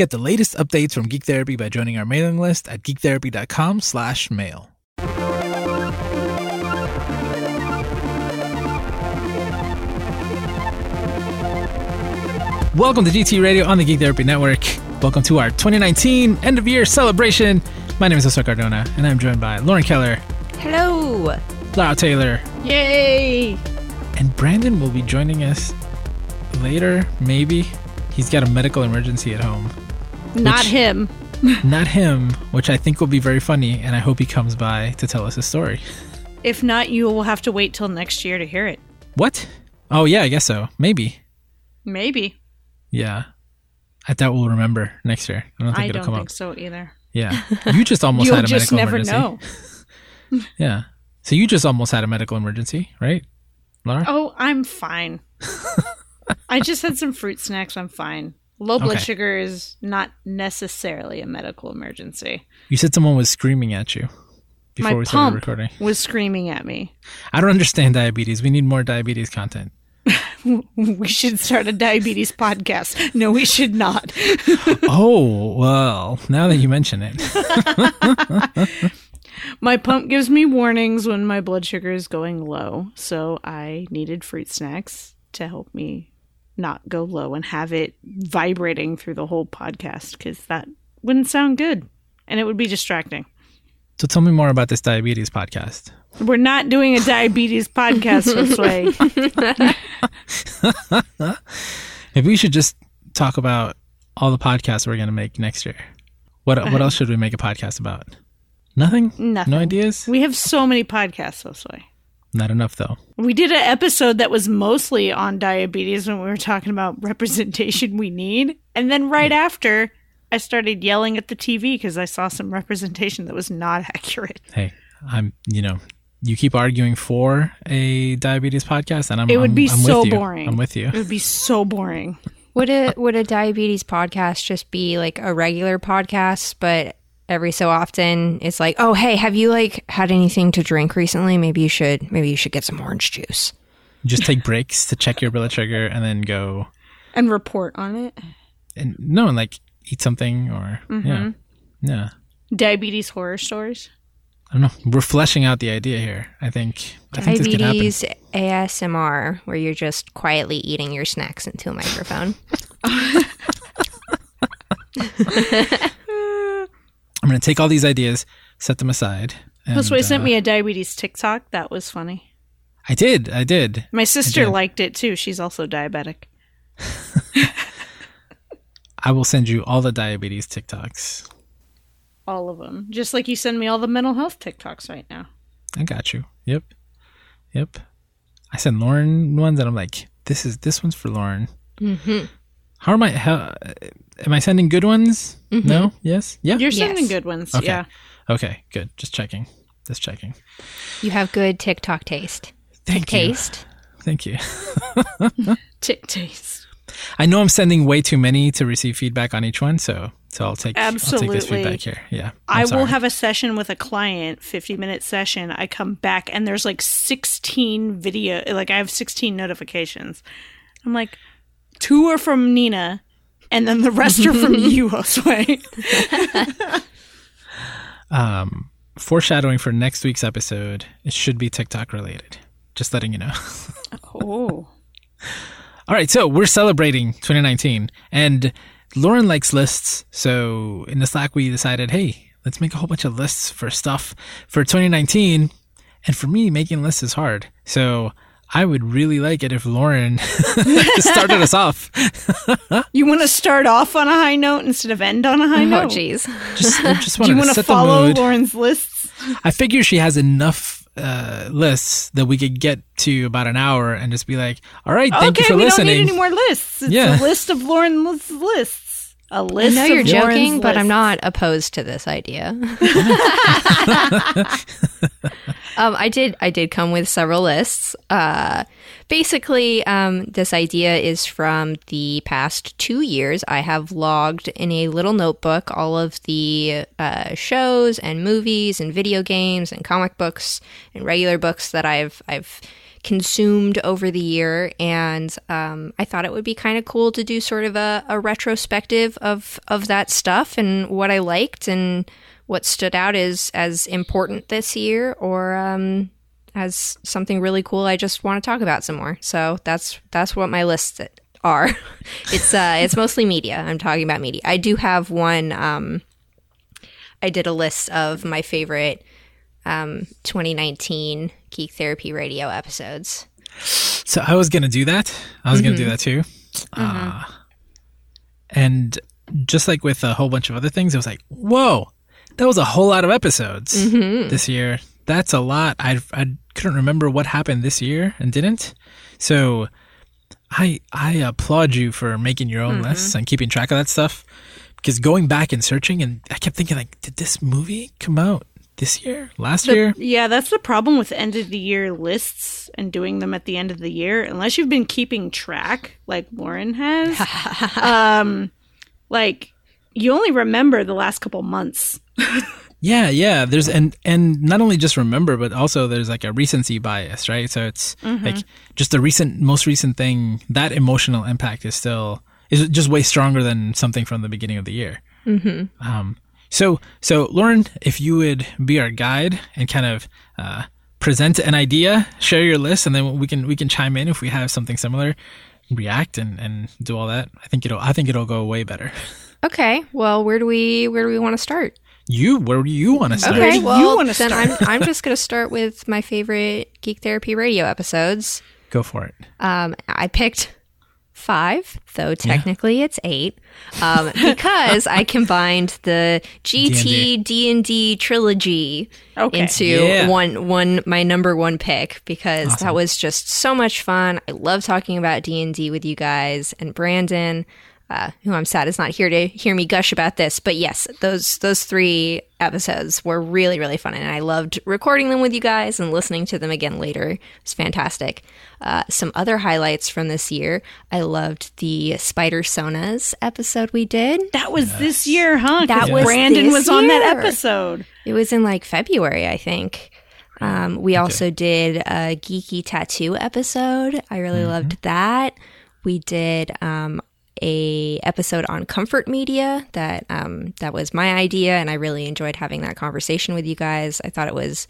Get the latest updates from Geek Therapy by joining our mailing list at geektherapy.com slash mail. Welcome to GT Radio on the Geek Therapy Network. Welcome to our 2019 end of year celebration. My name is Oscar Cardona, and I'm joined by Lauren Keller, Hello. Lara Taylor, Yay! and Brandon will be joining us later, maybe. He's got a medical emergency at home. Not Which- him. Not him, which I think will be very funny, and I hope he comes by to tell us his story. If not, you will have to wait till next year to hear it. What? Oh, yeah, I guess so. Maybe. Maybe. Yeah. I doubt we'll remember next year. I don't think I it'll don't come think up. so either. Yeah. You just almost had a just medical never emergency. know. Yeah. So you just almost had a medical emergency, right, Lara? Oh, I'm fine. I just had some fruit snacks. I'm fine. Low blood Okay. sugar is not necessarily a medical emergency. You said someone was screaming at you before My we started pump recording. was screaming at me. I don't understand diabetes. We need more diabetes content. We should start a diabetes podcast. No, we should not. oh, well, now that you mention it. My pump gives me warnings when my blood sugar is going low, so I needed fruit snacks to help me not go low and have it vibrating through the whole podcast because that wouldn't sound good and it would be distracting. So tell me more about this diabetes podcast. We're not doing a diabetes podcast this way. Maybe we should just talk about all the podcasts we're going to make next year. What what else should we make a podcast about? Nothing? Nothing. No ideas? We have so many podcasts this way. Not enough though. We did an episode that was mostly on diabetes when we were talking about representation we need. And then right after, I started yelling at the TV because I saw some representation that was not accurate. Hey, I'm, you know, you keep arguing for a diabetes podcast and I'm It would I'm- be I'm so boring. I'm with you. It would be so boring. Would a would a diabetes podcast just be like a regular podcast, but every so often it's like, oh hey, have you like had anything to drink recently? Maybe you should maybe you should get some orange juice. Just take breaks to check your blood sugar and then go And report on it. and no, and like eat something or Mm-hmm. yeah. Yeah. Diabetes horror stories. I don't know. We're fleshing out the idea here. I think I think this could happen. Diabetes ASMR, where you're just quietly eating your snacks into a microphone. I'm going to take all these ideas, set them aside. And, Plus, way sent uh, me a diabetes TikTok. That was funny. I did. I did. My sister did. liked it too. She's also diabetic. I will send you all the diabetes TikToks. All of them. Just like you send me all the mental health TikToks right now. I got you. Yep. Yep. I send Lauren ones and I'm like, this is this one's for Lauren. hmm How am I? How, am I sending good ones? Mm-hmm. No. Yes. Yeah. You're Yes. sending good ones. Okay. Yeah. Okay. Good. Just checking. Just checking. You have good TikTok taste. Thank you. Taste. Thank you. Tick taste. I know I'm sending way too many to receive feedback on each one, so so I'll take I'll take this feedback here. Yeah. i I'm will have a session with a client, 50 minute session. I come back and there's like 16 video, like I have 16 notifications. I'm like, two are from Nina, and then the rest are from you, Josue. um foreshadowing for next week's episode. It should be TikTok related. Just letting you know. Oh. All right, so we're celebrating 2019, and Lauren likes lists. So in the Slack, we decided, hey, let's make a whole bunch of lists for stuff for 2019. And for me, making lists is hard. So I would really like it if Lauren started us off. You want to start off on a high note instead of end on a high Oh note? jeez. Just, just Do you want to follow. Lauren's lists? I figure she has enough uh, lists that we could get to about an hour and just be like, all right, thank okay, you for we don't need any more lists. It's Yeah. a list of Lauren's lists. A I list. know you're joking, Lauren's but I'm not opposed to this idea. um, I did. I did come with several lists. Uh, basically, um, this idea is from the past two years. I have logged in a little notebook all of the uh, shows and movies and video games and comic books and regular books that I've I've consumed over the year, and um, I thought it would be kind of cool to do sort of a, a retrospective of of that stuff and what I liked and what stood out as as important this year, or um, as something really cool I just want to talk about some more. So that's that's what my lists are. it's uh it's mostly media. I'm talking about media. I do have one um I did a list of my favorite um 2019 Geek Therapy Radio episodes. So I was gonna do that. I was mm-hmm. gonna do that too. Mm-hmm. Uh, and just like with a whole bunch of other things, it was like, whoa, that was a whole lot of episodes mm-hmm. this year. That's a lot. I I couldn't remember what happened this year and didn't. So I I applaud you for making your own mm-hmm. lists and keeping track of that stuff. Because going back and searching, and I kept thinking, like, did this movie come out this year, last the, year? Yeah, that's the problem with end of the year lists and doing them at the end of the year. Unless you've been keeping track, like Lauren has, um, like you only remember the last couple months. Yeah, yeah. There's and and not only just remember, but also there's like a recency bias, right? So it's mm-hmm. like just the recent, most recent thing. That emotional impact is still is just way stronger than something from the beginning of the year. Mm-hmm. Um, so so Lauren, if you would be our guide and kind of uh, present an idea, share your list, and then we can we can chime in if we have something similar, react and and do all that. I think it'll I think it'll go way better. Okay. Well, where do we where do we want to start? You, where do you want to start? Okay, well, then start? I'm, I'm just going to start with my favorite Geek Therapy Radio episodes. Go for it. Um, I picked five, though technically yeah. it's eight, um, because I combined the GT D and D trilogy okay. into yeah. one one my number one pick because awesome. that was just so much fun. I love talking about D and D with you guys and Brandon uh, who I'm sad is not here to hear me gush about this. But yes, those those three episodes were really really fun, and I loved recording them with you guys and listening to them again later. It was fantastic. Uh, some other highlights from this year: I loved the Spider Sonas episode we did. That was yes. this year, huh? That was Brandon was year. on that episode. It was in like February, I think. Um, we okay. also did a geeky tattoo episode. I really mm-hmm. loved that. We did um, a episode on comfort media that um, that was my idea, and I really enjoyed having that conversation with you guys. I thought it was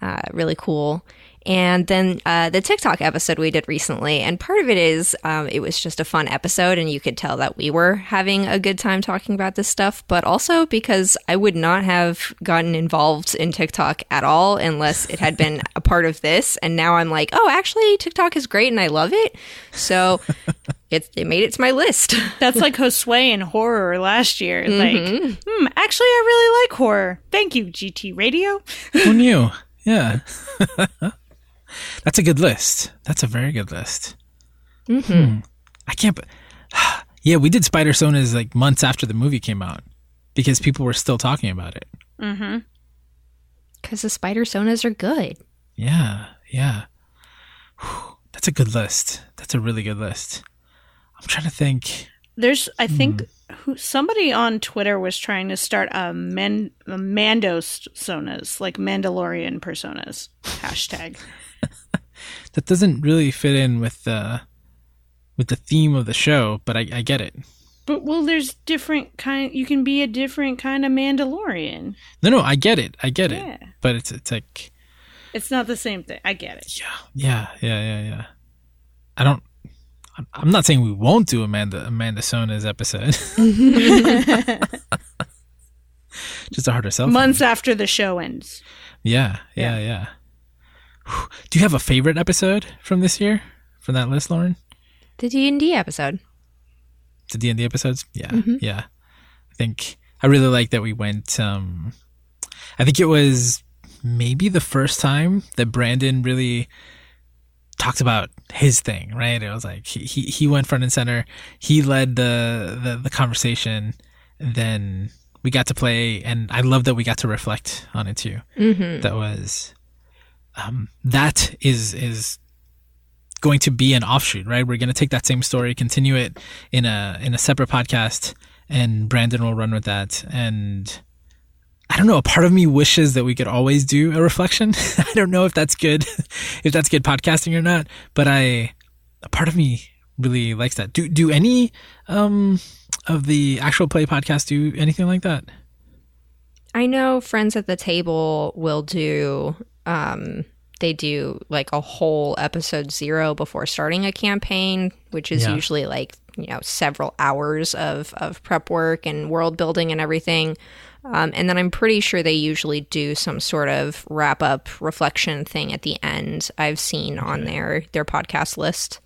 uh, really cool. And then uh, the TikTok episode we did recently, and part of it is um, it was just a fun episode, and you could tell that we were having a good time talking about this stuff, but also because I would not have gotten involved in TikTok at all unless it had been a part of this. And now I'm like, oh, actually, TikTok is great and I love it. So it, it made it to my list. That's like Josue in horror last year. Mm-hmm. Like, hmm, actually, I really like horror. Thank you, GT Radio. Who knew? Yeah. That's a good list. That's a very good list. Mm-hmm. Hmm. I can't. yeah, we did Spider Sonas like months after the movie came out because people were still talking about it. Mm-hmm. Because the Spider Sonas are good. Yeah, yeah. Whew. That's a good list. That's a really good list. I'm trying to think. There's, I think, hmm. who somebody on Twitter was trying to start a, man, a Mando sonas, like Mandalorian personas hashtag. that doesn't really fit in with the with the theme of the show, but I, I get it. But well, there's different kind. You can be a different kind of Mandalorian. No, no, I get it. I get yeah. it. But it's it's like it's not the same thing. I get it. Yeah, yeah, yeah, yeah, yeah. I don't. I'm not saying we won't do Amanda Amanda Sona's episode. Just a harder sell. Months after the show ends. Yeah, yeah, yeah. yeah. Do you have a favorite episode from this year from that list, Lauren? The D and D episode. The D and D episodes, yeah, mm-hmm. yeah. I think I really like that we went. Um, I think it was maybe the first time that Brandon really talked about his thing, right? It was like he he, he went front and center. He led the, the the conversation. Then we got to play, and I love that we got to reflect on it too. Mm-hmm. That was um, that is is going to be an offshoot, right? We're going to take that same story, continue it in a in a separate podcast, and Brandon will run with that. And I don't know. A part of me wishes that we could always do a reflection. I don't know if that's good, if that's good podcasting or not. But I, a part of me really likes that. Do do any um of the actual play podcast do anything like that? I know friends at the table will do um they do like a whole episode 0 before starting a campaign, which is Yeah. usually like, you know, several hours of of prep work and world building and everything. Um, and then I'm pretty sure they usually do some sort of wrap up reflection thing at the end. I've seen on their their podcast list.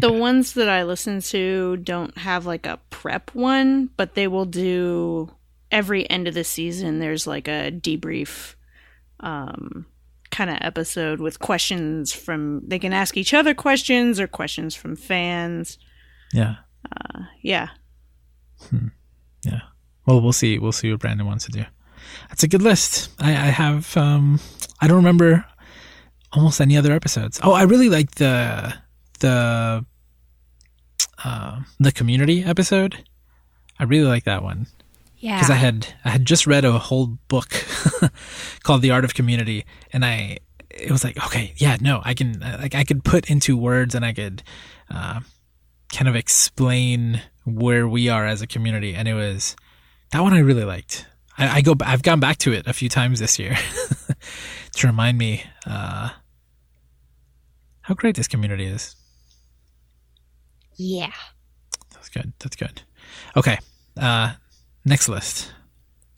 The ones that I listen to don't have like a prep one, but they will do every end of the season. There's like a debrief um, kind of episode with questions from, they can ask each other questions or questions from fans. Yeah, Yeah. yeah. Well, we'll see. We'll see what Brandon wants to do. That's a good list. I, I have. Um, I don't remember almost any other episodes. Oh, I really like the the uh, the community episode. I really like that one. Yeah. because I had I had just read a whole book called The Art of Community, and I it was like okay, yeah, no, I can like I could put into words and I could uh, kind of explain where we are as a community, and it was that one I really liked. I, I go I've gone back to it a few times this year to remind me uh, how great this community is. yeah. That's good. That's good. Okay, uh, next list.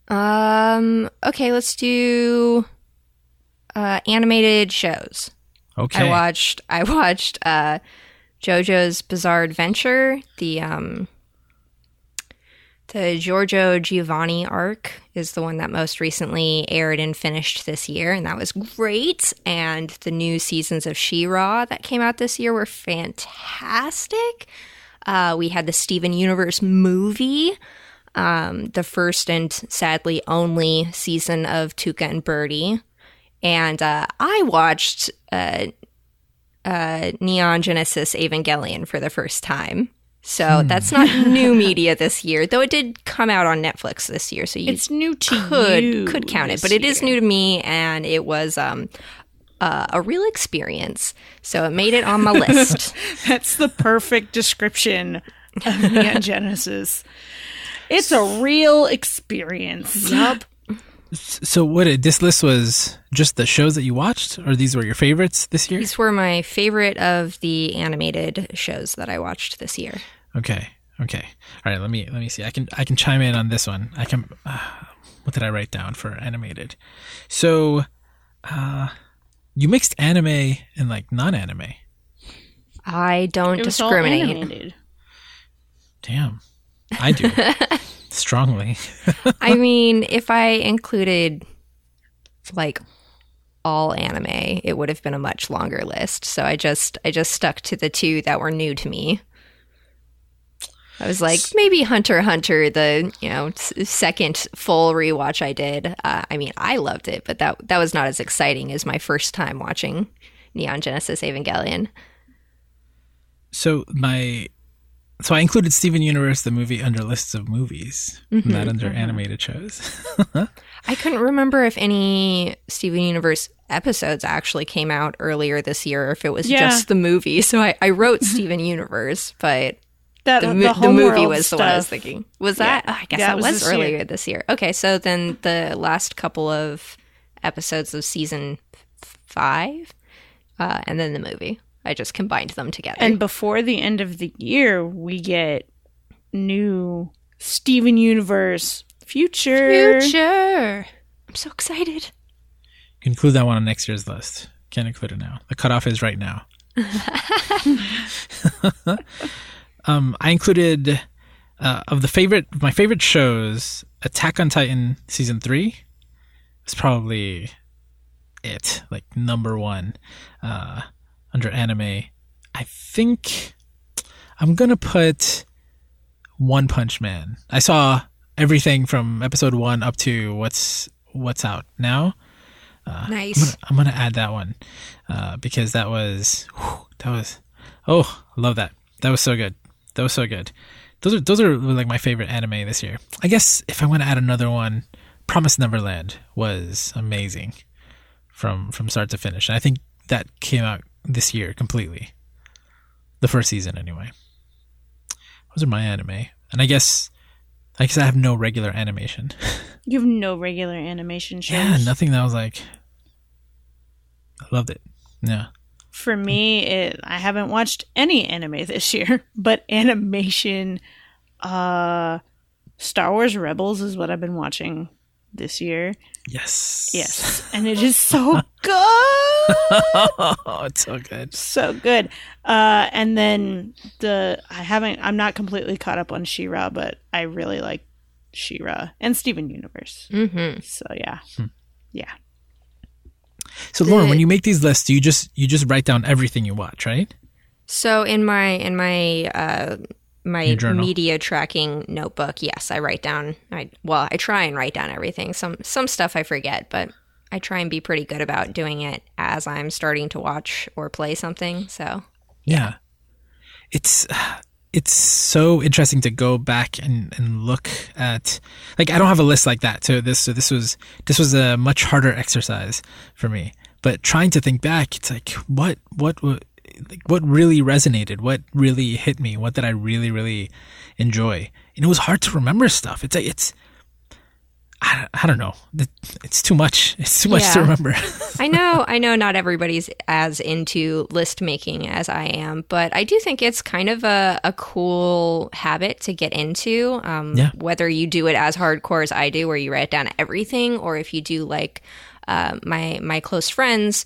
Um okay, let's do uh animated shows. Okay, I watched I watched uh JoJo's Bizarre Adventure, the um the Giorno Giovanna arc is the one that most recently aired and finished this year, and that was great. And the new seasons of She-Ra that came out this year were fantastic. Uh, we had the Steven Universe movie, um, the first and sadly only season of Tuca and Bertie. And uh, I watched uh, uh, Neon Genesis Evangelion for the first time. So that's not new media this year, though it did come out on Netflix this year. So you It's new to could you. could count it, but it is year. new to me, and it was um, uh, a real experience. So it made it on my list. That's the perfect description of Neon Genesis. It's a real experience. yup. So what? It, this list was just the shows that you watched, or these were your favorites this year? These were my favorite of the animated shows that I watched this year. Okay, okay. All right. Let me let me see. I can I can chime in on this one. I can. Uh, what did I write down for animated? So, uh, you mixed anime and like non-anime. I don't It was discriminate. animated. Damn, I do strongly. I mean, if I included like all anime, it would have been a much longer list. So I just I just stuck to the two that were new to me. I was like, maybe Hunter Hunter, the you know second full rewatch I did. Uh, I mean, I loved it, but that that was not as exciting as my first time watching Neon Genesis Evangelion. So my. So I included Steven Universe the movie under lists of movies, not under animated shows. I couldn't remember if any Steven Universe episodes actually came out earlier this year, or if it was Yeah. just the movie. So I, I wrote Steven Universe, but That, the, the, the movie was the one I was thinking. Was that? Yeah. Oh, I guess Yeah, it that was was, this year. earlier this year. Okay, so then the last couple of episodes of season five, uh, and then the movie. I just combined them together. And before the end of the year, we get new Steven Universe future. Future. I'm so excited. include that one on next year's list. Can't include it now. The cutoff is right now. um, I included uh, of the favorite my favorite shows. Attack on Titan season three is probably it, like number one uh, under anime. I think I'm gonna put One Punch Man. I saw everything from episode one up to what's what's out now. I'm Nice. gonna, I'm gonna add that one uh, because that was whew, that was oh I love that that was so good that was so good those are those are like my favorite anime this year I guess if I want to add another one Promise Neverland was amazing from from start to finish. And I think that came out this year completely. The first season, anyway. Those are my anime, and I guess I guess I have no regular animation. You have no regular animation shows. yeah, nothing that was like. I loved it. Yeah. For me, it, I haven't watched any anime this year, but animation, uh, Star Wars Rebels is what I've been watching this year. Yes. Yes, and it is so good, oh, it's so good. so good. Uh, and then the I haven't, I'm not completely caught up on She-Ra, but I really like She-Ra and Steven Universe. Mm-hmm. So yeah, yeah. So Lauren, when you make these lists, you just you just write down everything you watch, right? So in my in my uh, my media tracking notebook, yes, I write down. I well, I try and write down everything. Some some stuff I forget, but I try and be pretty good about doing it as I'm starting to watch or play something. So Yeah. It's it's so interesting to go back and, and look at like I don't have a list like that. So this so this was this was a much harder exercise for me. But trying to think back, it's like what what like what really resonated, what really hit me, what did I really really enjoy? And it was hard to remember stuff. It's like it's I, I don't know. It's too much. It's too much to remember. I know, I know not everybody's as into list making as I am, but I do think it's kind of a, a cool habit to get into. Um, Yeah. Whether you do it as hardcore as I do, where you write down everything, or if you do like uh, my my close friends,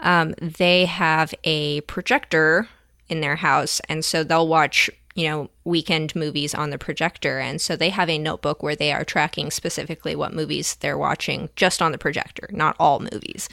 um, they have a projector in their house, and so they'll watch you know weekend movies on the projector, and so they have a notebook where they are tracking specifically what movies they're watching just on the projector, not all movies.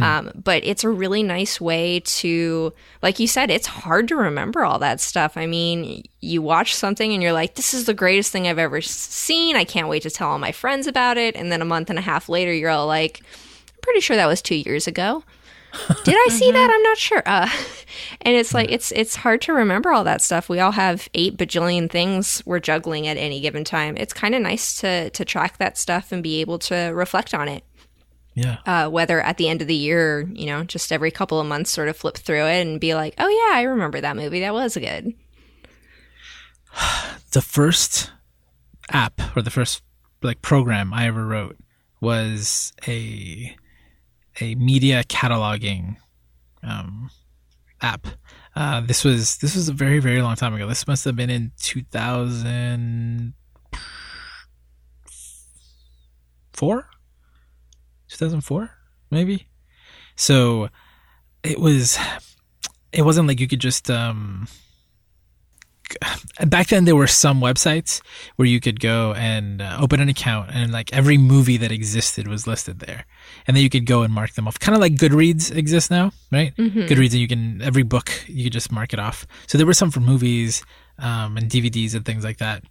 Um, but it's a really nice way to, like you said, it's hard to remember all that stuff. I mean, you watch something and you're like, this is the greatest thing I've ever seen. I can't wait to tell all my friends about it. And then a month and a half later, you're all like, I'm pretty sure that was two years ago. Did I see that? I'm not sure. Uh, and it's like it's it's hard to remember all that stuff. We all have eight bajillion things we're juggling at any given time. It's kind of nice to to track that stuff and be able to reflect on it. yeah. Uh, whether at the end of the year, you know, just every couple of months, sort of flip through it and be like, "Oh yeah, I remember that movie. That was good." the first app or the first like program I ever wrote was a a media cataloging um, app. Uh, this was this was a very very long time ago. This must have been in two thousand four, two thousand four, maybe. So it was. It wasn't like you could just um, back then there were some websites where you could go and uh, open an account and like every movie that existed was listed there and then you could go and mark them off. Kind of like goodreads exists now right? Goodreads and you can every book you could just mark it off. So there were some for movies um, and dvds and things like that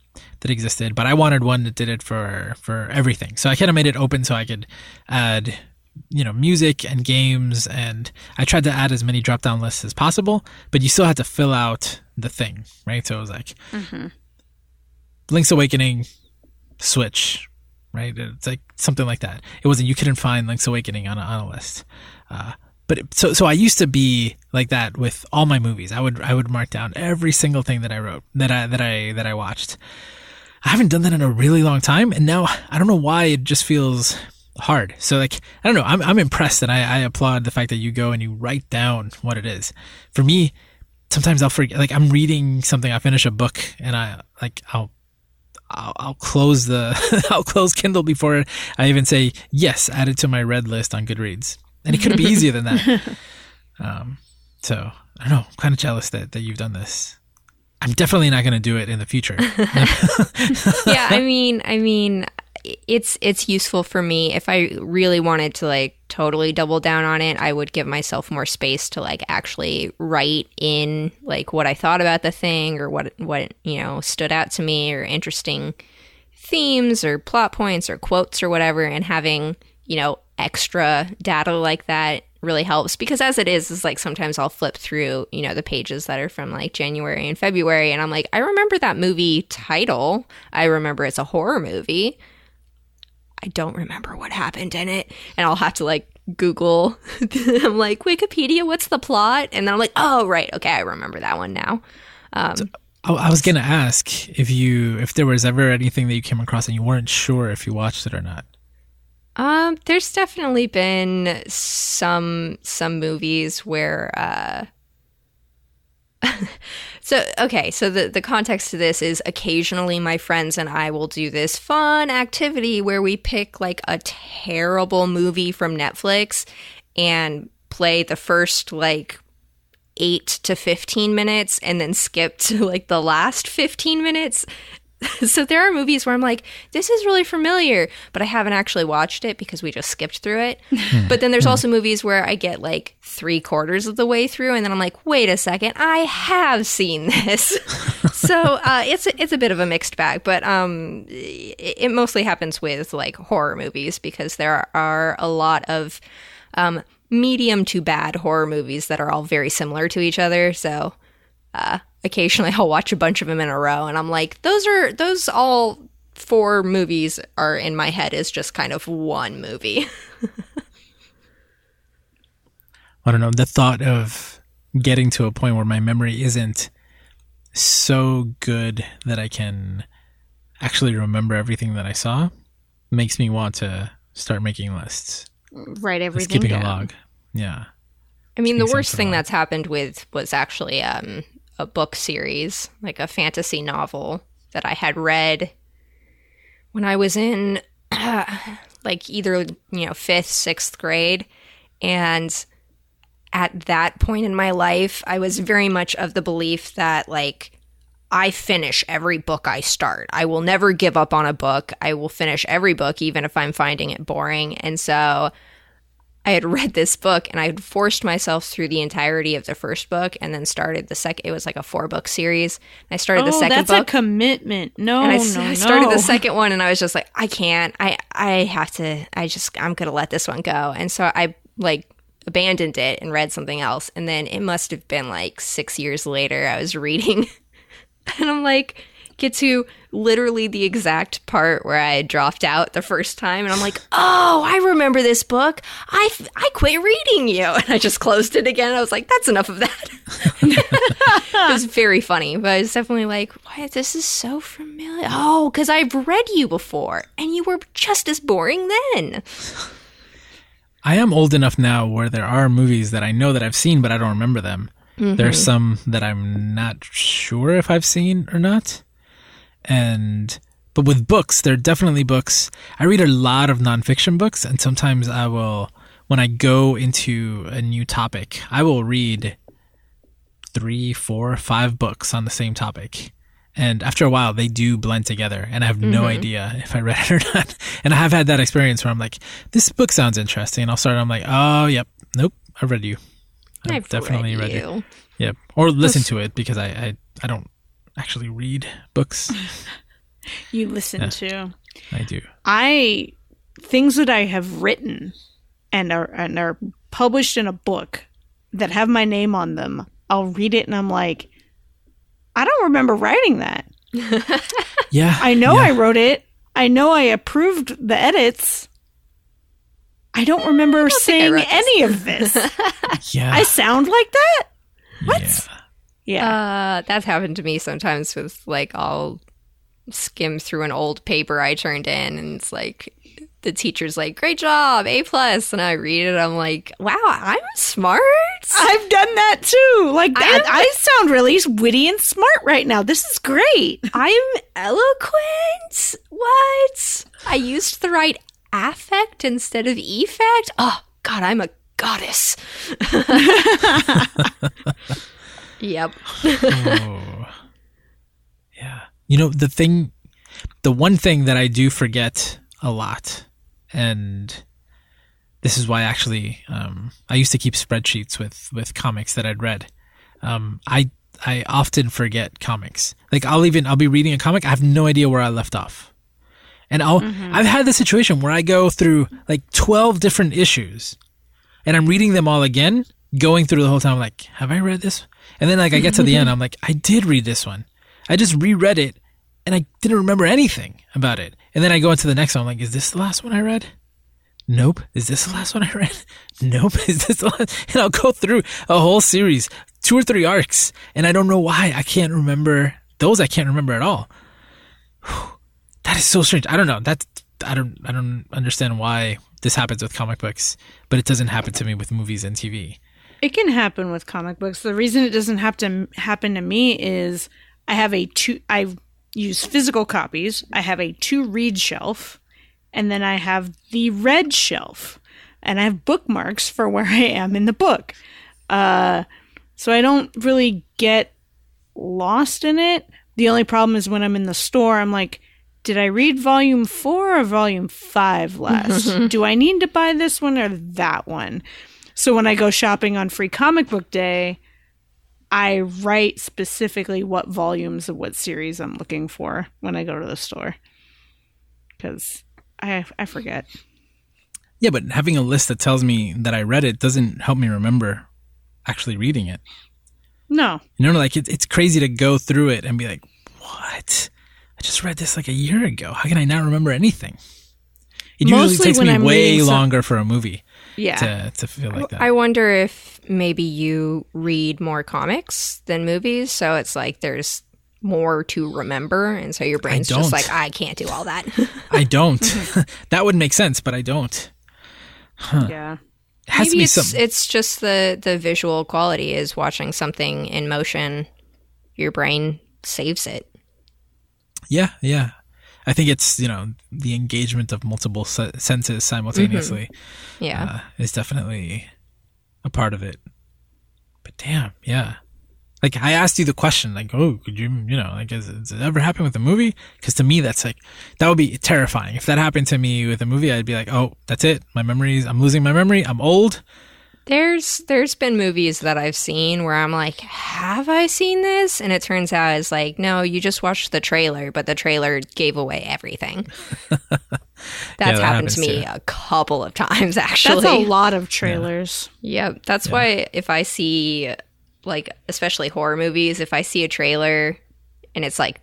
that existed but i wanted one that did it for for everything. So i kind of made it open so i could add you know music and games and i tried to add as many drop down lists as possible but you still had to fill out the thing right? So it was like link's awakening switch right? It's like something like that. It wasn't you couldn't find link's awakening on a, on a list. Uh, but it, so so i used to be like that with all my movies. I would i would mark down every single thing that i wrote that i that i that i watched. I haven't done that in a really long time and now i don't know why it just feels hard. So like I don't know, I'm I'm impressed and I, I applaud the fact that you go and you write down what it is. For me, sometimes I'll forget like I'm reading something, I finish a book and I like I'll I'll, I'll close the I'll close Kindle before I even say yes, add it to my read list on Goodreads. And it could be easier than that. Um, so I don't know. I'm kind of jealous that that you've done this. I'm definitely not going to do it in the future. yeah, I mean, I mean, it's it's useful for me if I really wanted to like totally double down on it. I would give myself more space to like actually write in like what I thought about the thing or what what you know stood out to me or interesting themes or plot points or quotes or whatever, and having you know extra data like that really helps because as it is is like sometimes I'll flip through, you know, the pages that are from like January and February and I'm like, I remember that movie title. I remember it's a horror movie. I don't remember what happened in it. And I'll have to like Google. I'm like, Wikipedia, what's the plot? And then I'm like, oh, right. Okay, I remember that one now. Um, I, I was gonna ask if you if there was ever anything that you came across and you weren't sure if you watched it or not. um, there's definitely been some some movies where uh So okay, so the the context to this is occasionally my friends and I will do this fun activity where we pick like a terrible movie from Netflix and play the first like 8 to 15 minutes and then skip to like the last 15 minutes. so there are movies where I'm like this is really familiar, but I haven't actually watched it because we just skipped through it. but then there's also movies where I get like 3 quarters of the way through and then I'm like wait a second, I have seen this. so uh, it's a, it's a bit of a mixed bag, but um, it, it mostly happens with like horror movies because there are a lot of um, medium to bad horror movies that are all very similar to each other. So uh, occasionally I'll watch a bunch of them in a row, and I'm like, those are those all four movies are in my head as just kind of one movie. I don't know. The thought of getting to a point where my memory isn't so good that I can actually remember everything that I saw makes me want to start making lists. Write Just everything keeping down. a log. Yeah. I mean, the worst thing that's happened with was actually um, a book series, like a fantasy novel that I had read when I was in like either you know fifth, sixth grade, and at that point in my life, I was very much of the belief that like I finish every book I start. I will never give up on a book. I will finish every book, even if I'm finding it boring. And so I had read this book and I had forced myself through the entirety of the first book and then started the second. It was like a four book series. And I started the oh, second that's book. a commitment. No, and I, no, no. I started the second one and I was just like, I can't. I I have to. I just I'm gonna let this one go. And so I like abandoned it and read something else. And then it must have been like six years later. I was reading, and I'm like, get to literally the exact part where I dropped out the first time, and I'm like, oh, I remember this book. I I quit reading you, and I just closed it again. I was like, that's enough of that. it was very funny, but it's definitely like, why this is so familiar. Oh, because I've read you before, and you were just as boring then. I am old enough now where there are movies that I know that I've seen, but I don't remember them. There's mm-hmm. some that I'm not sure if I've seen or not. And, but with books, there are definitely books. I read a lot of nonfiction books, and sometimes I will, when I go into a new topic, I will read three, four, five books on the same topic. And after a while, they do blend together, and I have no mm-hmm. idea if I read it or not. And I have had that experience where I'm like, "This book sounds interesting," and I'll start. I'm like, "Oh, yep, nope, I read you. I've, I've definitely read, read you. you. Yep, or listen to it because I, I I don't actually read books. You listen to. I do. I things that I have written and are and are published in a book that have my name on them. I'll read it and I'm like, I don't remember writing that. Yeah, I know yeah. I wrote it. I know I approved the edits. I don't remember think I saying wrote this. any of this. yeah, I sound like that? What? Yeah. Uh, that's happened to me sometimes with like I'll skim through an old paper I turned in, and it's like the teacher's like, "Great job, A plus," and I read it, I'm like, "Wow, I'm smart." I've done that too. Like I that, am- I sound really witty and smart right now. This is great. I'm eloquent. What? I used the right affect instead of effect. Oh God, I'm a goddess. yep. oh. Yeah. You know, the thing, the one thing that I do forget a lot, and this is why actually, um, I used to keep spreadsheets with, with comics that I'd read. Um, I, I often forget comics. Like I'll even, I'll be reading a comic. I have no idea where I left off. And I'll, I've had the situation where I go through like 12 different issues and I'm reading them all again, going through the whole time, I'm like, have I read this? And then like I get to the end, I'm like, I did read this one. I just reread it and I didn't remember anything about it. And then I go into the next one. I'm like, is this the last one I read? Nope. Is this the last one I read? Nope. Is this the last? And I'll go through a whole series, two or three arcs, and I don't know why I can't remember those. I can't remember at all. That is so strange. I don't know. That's I don't I don't understand why this happens with comic books, but it doesn't happen to me with movies and TV. It can happen with comic books. The reason it doesn't have to happen to me is I have a two. I use physical copies. I have a two read shelf, and then I have the red shelf, and I have bookmarks for where I am in the book. Uh, so I don't really get lost in it. The only problem is when I'm in the store, I'm like, did I read volume four or volume five last? Do I need to buy this one or that one? So when I go shopping on free comic book day, I write specifically what volumes of what series I'm looking for when I go to the store. Because I, I forget. Yeah, but having a list that tells me that I read it doesn't help me remember actually reading it. No. You know, like it's it's crazy to go through it and be like, what? I just read this like a year ago. How can I not remember anything? It usually takes me I'm way reading some- longer for a movie Yeah. to, to feel like that. I wonder if maybe you read more comics than movies, so it's like there's more to remember, and so your brain's just like, I can't do all that. I don't. that would make sense, but I don't. Yeah. It has to maybe be it's something. it's just the the visual quality is watching something in motion. Your brain saves it. Yeah, yeah. I think it's you know the engagement of multiple se- senses simultaneously Yeah. uh, is definitely a part of it. But damn, yeah. Like I asked you the question, like, oh, could you, you know, like, has, has it ever happened with a movie? Because to me, that's like that would be terrifying. If that happened to me with a movie, I'd be like, oh, that's it. My memories, I'm losing my memory. I'm old. There's there's been movies that I've seen where I'm like, have I seen this? And it turns out it's like, no, you just watched the trailer, but the trailer gave away everything. That's that happened to me too. a couple of times actually. That's a lot of trailers. Yep. That's why if I see like especially horror movies, if I see a trailer and it's like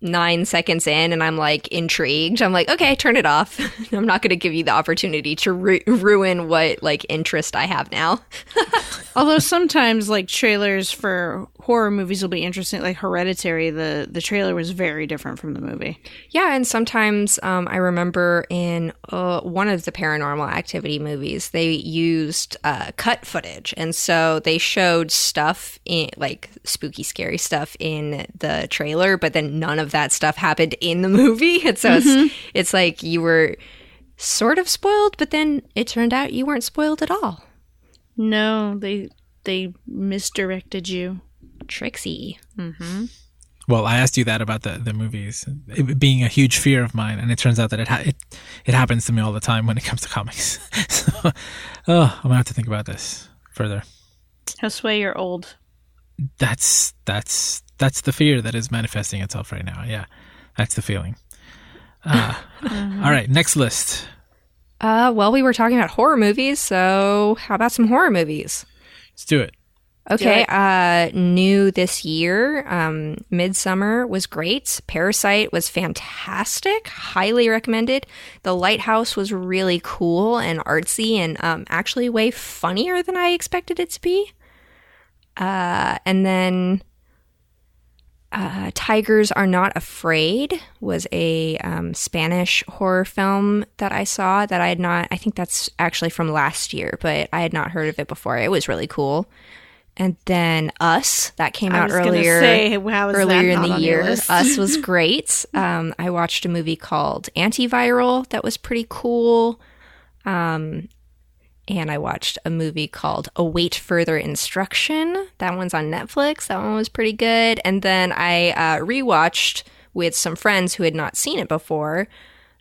nine seconds in and I'm like intrigued, I'm like, okay, turn it off. I'm not going to give you the opportunity to ru- ruin what like interest I have now. Although sometimes like trailers for horror movies will be interesting. Like Hereditary, the the trailer was very different from the movie. Yeah, and sometimes um, I remember in uh, one of the paranormal activity movies, they used uh, cut footage. And so they showed stuff, in, like spooky, scary stuff in the trailer, but then none of that stuff happened in the movie. And so it's, it's like you were sort of spoiled, but then it turned out you weren't spoiled at all. No, they they misdirected you. Trixie. Well, I asked you that about the, the movies it being a huge fear of mine, and it turns out that it ha- it it happens to me all the time when it comes to comics. so, oh, I'm gonna have to think about this further. Josue, you're old. That's that's that's the fear that is manifesting itself right now. Yeah, that's the feeling. Uh, all right, next list. Uh, well, we were talking about horror movies, so how about some horror movies? Let's do it. Okay, uh, new this year. Um, Midsommar was great. Parasite was fantastic. Highly recommended. The Lighthouse was really cool and artsy and um, actually way funnier than I expected it to be. Uh, and then uh, Tigers Are Not Afraid was a um, Spanish horror film that I saw that I had not, I think that's actually from last year, but I had not heard of it before. It was really cool. And then Us, that came I out earlier say, earlier in the year. Us was great. Um, I watched a movie called Antiviral that was pretty cool. Um, and I watched a movie called Await Further Instruction. That one's on Netflix. That one was pretty good. And then I uh, rewatched with some friends who had not seen it before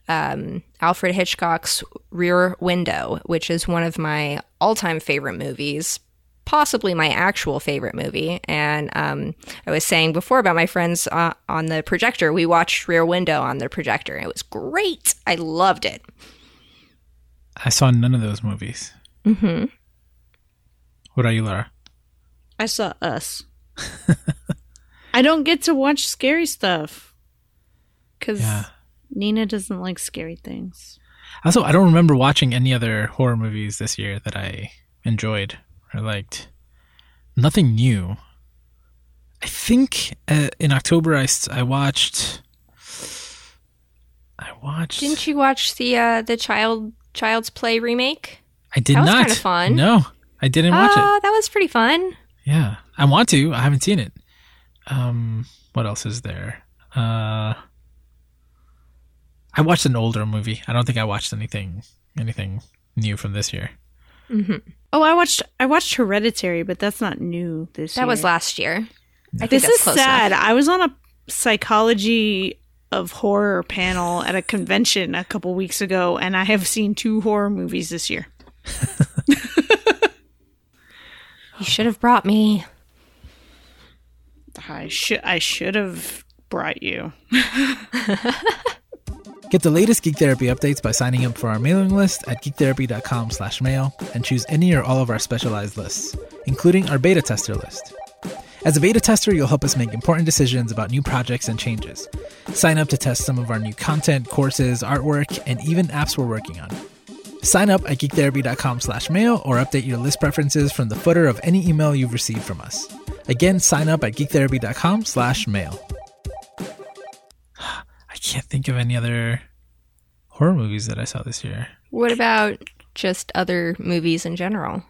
um, Alfred Hitchcock's Rear Window, which is one of my all time favorite movies, possibly my actual favorite movie. And um, I was saying before about my friends uh, on the projector, we watched Rear Window on the projector, and it was great. I loved it. I saw none of those movies. hmm What are you, Lara? I saw Us. I don't get to watch scary stuff. Because Yeah. Nina doesn't like scary things. Also, I don't remember watching any other horror movies this year that I enjoyed or liked. Nothing new. I think uh, in October I, I watched. I watched. Didn't you watch the uh, the child Child's Play remake? I did That was not. kinda fun. No, I didn't watch it. Oh, that was pretty fun. Yeah, I want to. I haven't seen it. Um, what else is there? Uh, I watched an older movie. I don't think I watched anything anything new from this year. Oh, I watched I watched Hereditary, but that's not new this That year. That was last year. I This is close sad. enough. I was on a psychology of horror panel at a convention a couple weeks ago, and I have seen two horror movies this year. You should have brought me. I should I should have brought you. Get the latest Geek Therapy updates by signing up for our mailing list at geektherapy.com slash mail and choose any or all of our specialized lists, including our beta tester list. As a beta tester, you'll help us make important decisions about new projects and changes. Sign up to test some of our new content, courses, artwork, and even apps we're working on. Sign up at geektherapy.com slash mail or update your list preferences from the footer of any email you've received from us. Again, sign up at geektherapy.com slash mail. I can't think of any other horror movies that I saw this year. What about just other movies in general?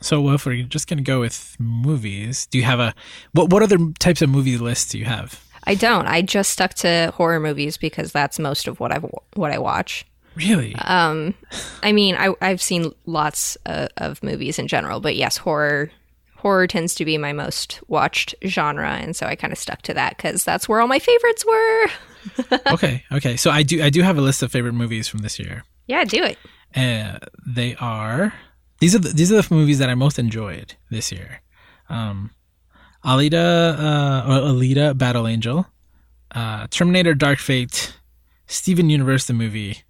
So well, if we're just gonna go with movies, do you have a what? What other types of movie lists do you have? I don't. I just stuck to horror movies because that's most of what I what I watch. Really? Um, I mean, I, I've seen lots uh, of movies in general, but yes, horror horror tends to be my most watched genre, and so I kind of stuck to that because that's where all my favorites were. okay, okay. So I do I do have a list of favorite movies from this year. Yeah, do it. Uh, they are these are the, these are the movies that I most enjoyed this year. Um, Alita, uh, or Alita, Battle Angel, uh, Terminator: Dark Fate, Steven Universe the movie,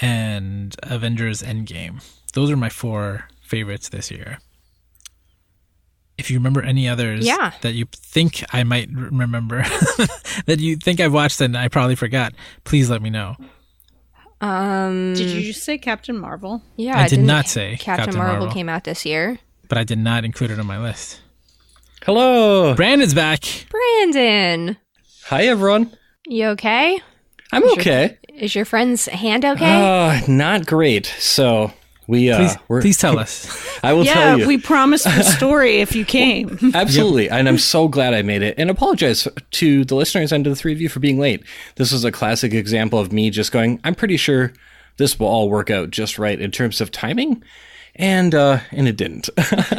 and Avengers: Endgame. Those are my four favorites this year. If you remember any others Yeah. that you think I might remember, that you think I've watched and I probably forgot, please let me know. Um, Did you just say Captain Marvel? Yeah, I did didn't say Captain, Captain Marvel, Marvel. came out this year. But I did not include it on my list. Hello. Brandon's back. Brandon, Hi, everyone. you okay? I'm Sure. okay. Is your friend's hand okay? Uh, not great. So we uh, Please, we're, please tell us. I will yeah, tell you. Yeah, we promised the story if you came. Absolutely. And I'm so glad I made it. And apologize to the listeners and to the three of you for being late. This was a classic example of me just going, I'm pretty sure this will all work out just right in terms of timing. And uh and it didn't.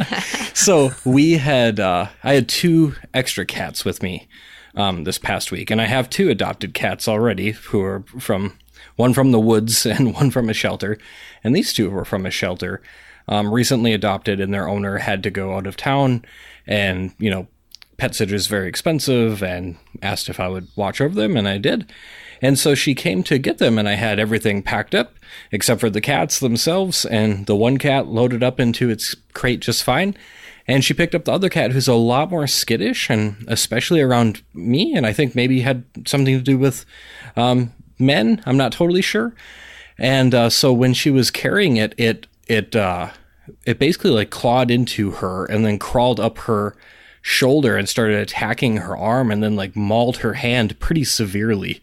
so we had uh I had two extra cats with me um this past week. And I have two adopted cats already who are from one from the woods and one from a shelter. And these two were from a shelter um, recently adopted, and their owner had to go out of town. And, you know, pet sitter is very expensive and asked if I would watch over them, and I did. And so she came to get them, and I had everything packed up except for the cats themselves. And the one cat loaded up into its crate just fine. And she picked up the other cat, who's a lot more skittish, and especially around me. And I think maybe had something to do with um, men. I'm not totally sure. And uh, so when she was carrying it, it it uh, it basically like clawed into her and then crawled up her shoulder and started attacking her arm and then like mauled her hand pretty severely.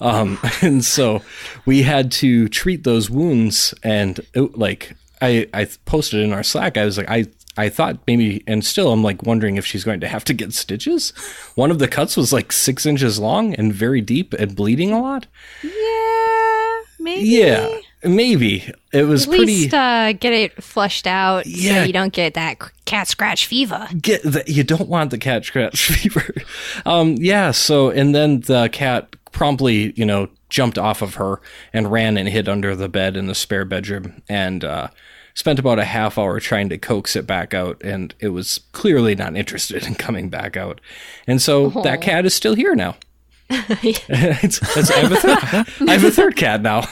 Um, and so we had to treat those wounds and it, like I I posted in our Slack. I was like I. I thought maybe, and still, I'm like wondering if she's going to have to get stitches. One of the cuts was like six inches long and very deep and bleeding a lot. yeah, maybe. Yeah, maybe it was At pretty. least uh, get it flushed out Yeah. so you don't get that cat scratch fever. get that you don't want the cat scratch fever. Um, yeah. So and then the cat promptly, you know, jumped off of her and ran and hid under the bed in the spare bedroom and uh, spent about a half hour trying to coax it back out, and it was clearly not interested in coming back out. And so that cat is still here now. it's, it's, I, have a third, I have a third cat now.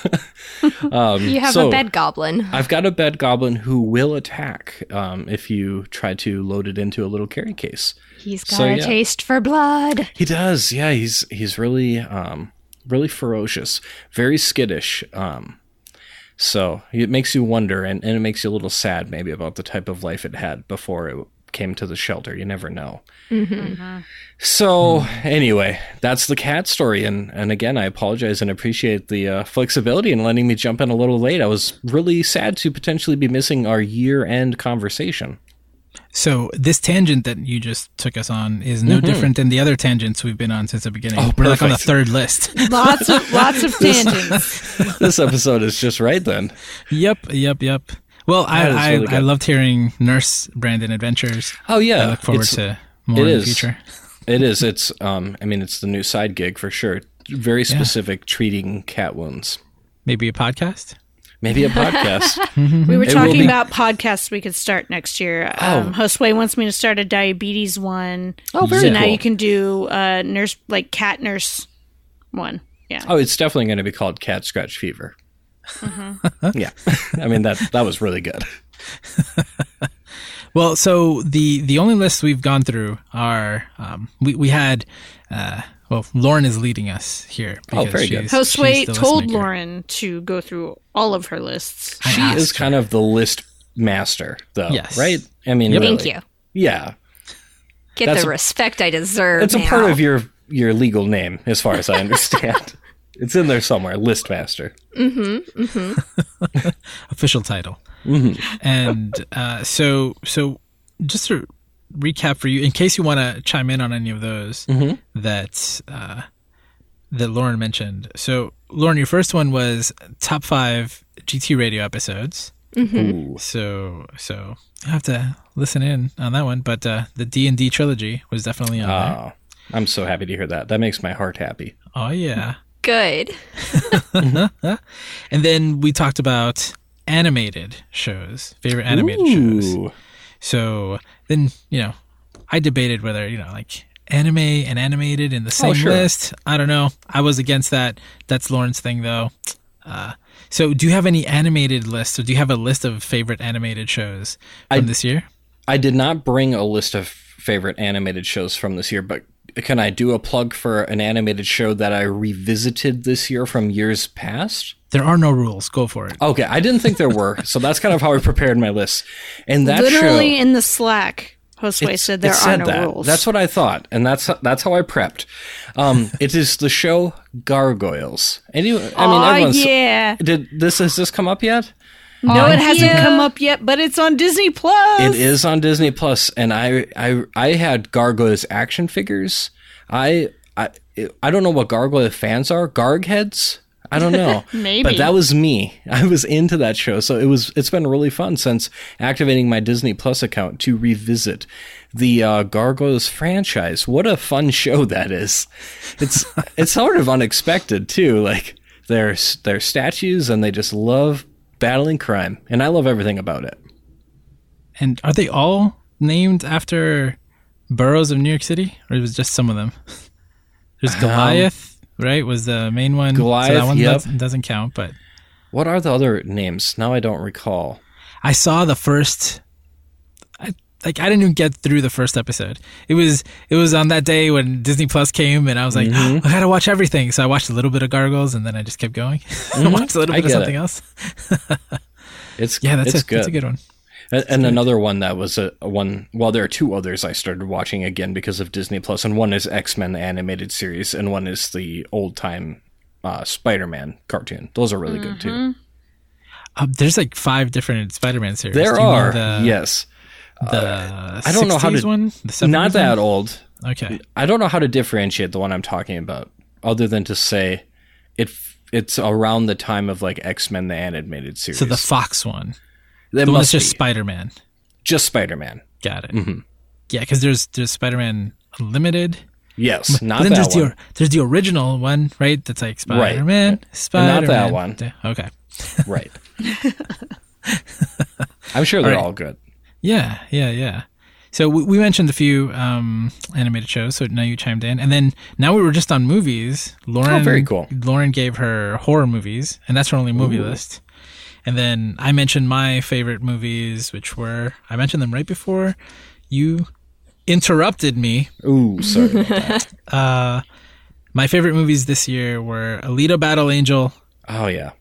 um, You have so- a bed goblin. I've got a bed goblin who will attack um, if you try to load it into a little carry case. He's got so, a yeah. taste for blood. He does, yeah. He's he's really um, really ferocious, very skittish. Um, so it makes you wonder, and, and it makes you a little sad, maybe about the type of life it had before it came to the shelter. You never know. So anyway, that's the cat story, and and again, I apologize and appreciate the uh, flexibility in letting me jump in a little late. I was really sad to potentially be missing our year end conversation. So this tangent that you just took us on is no different than the other tangents we've been on since the beginning. Oh, We're like on the third list. Lots of lots of tangents. this episode is just right then. yep, yep, yep. Well, I That is I, really I loved hearing Nurse Brandon Adventures. Oh yeah, I look forward it's- to more it in is. the future. It is. It's. Um. I mean, it's the new side gig for sure. Very specific, treating cat wounds. Maybe a podcast. Maybe a podcast. We were talking be- about podcasts we could start next year. Um, Josue wants me to start a diabetes one. Oh, very So now you can do a nurse, like cat nurse one. Yeah. oh, it's definitely going to be called Cat Scratch Fever. yeah. I mean that that was really good. Well, so the the only lists we've gone through are um, we we had uh, well Lauren is leading us here. Oh, because very good. she's- she's Josue told. Lauren to go through all of her lists. I She is her. kind of the list master, though. Yes. Right. I mean, Thank really. you. Yeah. Get That's the a- respect I deserve. It's a part of your your legal name, as far as I understand. it's in there somewhere. List master. Mhm. Mhm. Official title. Mm-hmm. And uh, so, so just to recap for you, in case you want to chime in on any of those Mm-hmm. that uh, that Lauren mentioned. So, Lauren, your first one was top five GT radio episodes. Ooh. So, so you have to listen in on that one. But uh, the D and D trilogy was definitely on there. Oh, I'm so happy to hear that. That makes my heart happy. Oh yeah. Good. And then we talked about animated shows, favorite animated shows. So then, you know, I debated whether, you know, like anime and animated in the same Oh, sure. list. I don't know. I was against that. That's Lauren's thing, though. Uh, so do you have any animated lists or do you have a list of favorite animated shows from this year? I did not bring a list of favorite animated shows from this year, but can I do a plug for an animated show that I revisited this year from years past? There are no rules. Go for it. Okay, I didn't think there were, so that's kind of how I prepared my list. And that Literally show, in the Slack, Josue said there it are no that. rules. That's what I thought, and that's that's how I prepped. Um, it is the show Gargoyles. And you, I mean, Aw, everyone's. yeah. Did this has this come up yet? No, it hasn't yeah. come up yet, but it's on Disney Plus. It is on Disney Plus, and I I I had Gargoyles action figures. I I I don't know what Gargoyle fans are. Garg heads. I don't know. Maybe. But that was me. I was into that show. So it was it's been really fun since activating my Disney Plus account to revisit the uh, Gargoyles franchise. What a fun show that is. It's it's sort of unexpected too. Like they're they're statues and they just love battling crime. And I love everything about it. And are they all named after boroughs of New York City, or was just some of them? There's Goliath, right? Was the main one. so that one yep. doesn't, doesn't count. But What are the other names? Now I don't recall. I saw the first. I, like I didn't even get through the first episode. It was it was on that day when Disney Plus came, and I was like, Mm-hmm. I gotta watch everything. So I watched a little bit of Gargoyles, and then I just kept going. I watched a little Mm-hmm. Bit of something it. else. It's Yeah, that's it's a good. that's a good one. And, and another one that was a, a one. Well, there are two others I started watching again because of Disney Plus, and one is X Men animated series, and one is the old time uh, Spider Man cartoon. Those are really good Mm-hmm. too. Uh, there's like five different Spider-Man series. There Do you know are the, yes, The I don't know how 60s to- one. The not that one? old. Okay. I don't know how to differentiate the one I'm talking about, other than to say it. It's around the time of like X Men the animated series. So the Fox one. That The just. Spider-Man. just Spider Man. Got it. Mm-hmm. Yeah, because there's there's Spider-Man Unlimited. Yes, not but then that there's one. the there's the original one, right? That's like Spider-Man, Not Spider-Man. Not that one. Okay. Right. I'm sure they're All right. all good. Yeah, yeah, yeah. So we, we mentioned a few um, animated shows, so now you chimed in, and then now we were just on movies. Lauren, Oh, very cool. Lauren gave her horror movies, and that's her only movie list. And then I mentioned my favorite movies, which were I mentioned them right before you interrupted me. Ooh, sorry about that. Uh, my favorite movies this year were Alita Battle Angel, Oh yeah.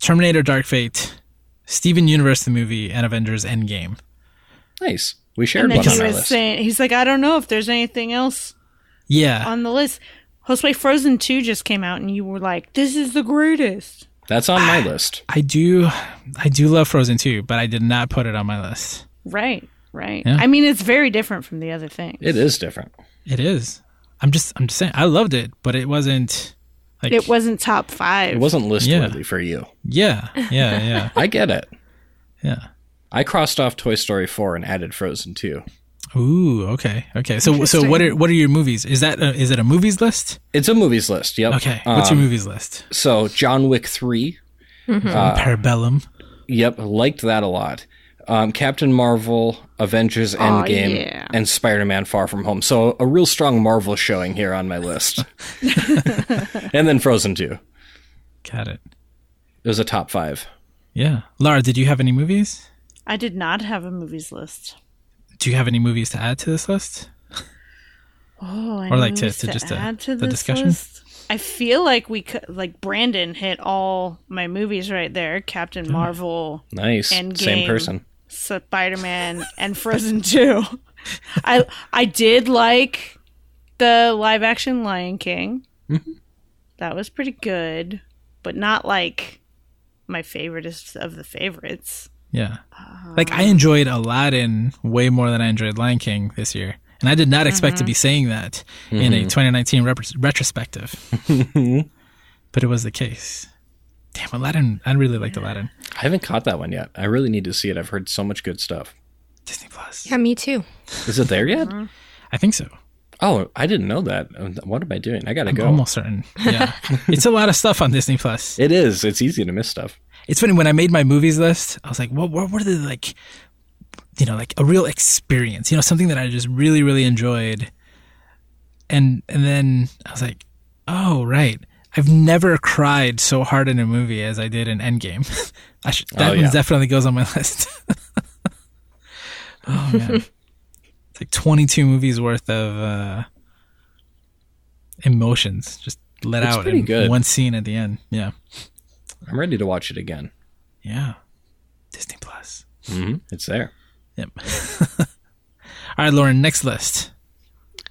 Terminator Dark Fate, Steven Universe the movie, and Avengers Endgame. Nice. We shared And then one he our was saying, he's like, I don't know if there's anything else Yeah. on the list. Josue Frozen 2 just came out, and you were like, this is the greatest. That's on my list. I do I do love Frozen 2, but I did not put it on my list. Right, right. Yeah. I mean, it's very different from the other things. It is different. It is. I'm just I'm just saying I loved it, but it wasn't like It wasn't top five. It wasn't list Yeah. worthy for you. Yeah. Yeah, yeah. I get it. yeah. I crossed off Toy Story 4 and added Frozen 2. Ooh, okay. Okay. So so what are what are your movies? Is that a, is it a movies list? It's a movies list. Yep. Okay. What's your Um, movies list? So John Wick 3. Parabellum. Yep, liked that a lot. Um, Captain Marvel, Avengers Endgame, yeah. and Spider-Man Far From Home. So a real strong Marvel showing here on my list. and then Frozen 2. Got it. It was a top five. Yeah. Lara, did you have any movies? I did not have a movies list. Do you have any movies to add to this list? Oh, I Or, like, know to- to just, uh, add to the this discussion? list. I feel like we could, like Brandon hit all my movies right there: Captain Marvel, Nice. Endgame. Same person. Spider Man, and Frozen Two. I I did like the live action Lion King. Mm-hmm. That was pretty good, but not like my favoriteest of the favorites. Yeah. Like I um, enjoyed Aladdin way more than I enjoyed Lion King this year. And I did not expect to be mm-hmm. saying that in a mm-hmm. 2019 rep- retrospective. but it was the case. Damn, Aladdin. I really liked Aladdin. I haven't caught that one yet. I really need to see it. I've heard so much good stuff. Disney Plus. Yeah, me too. Is it there yet? Mm-hmm. I think so. Oh, I didn't know that. Uh, What am I doing? I gotta I'm go. almost certain. Yeah. it's a lot of stuff on Disney Plus. It is. It's easy to miss stuff. It's funny when I made my movies list, I was like, what, what were the like, you know, like a real experience, you know, something that I just really, really enjoyed. And, and then I was like, oh, right. I've never cried so hard in a movie as I did in Endgame. I should, that Oh, one yeah. definitely goes on my list. oh, man. It's like 22 movies worth of, uh, emotions just let It's out in good. one scene at the end. Yeah. I'm ready to watch it again. Yeah. Disney Plus. hmm It's there. Yep. All right, Lauren, next list.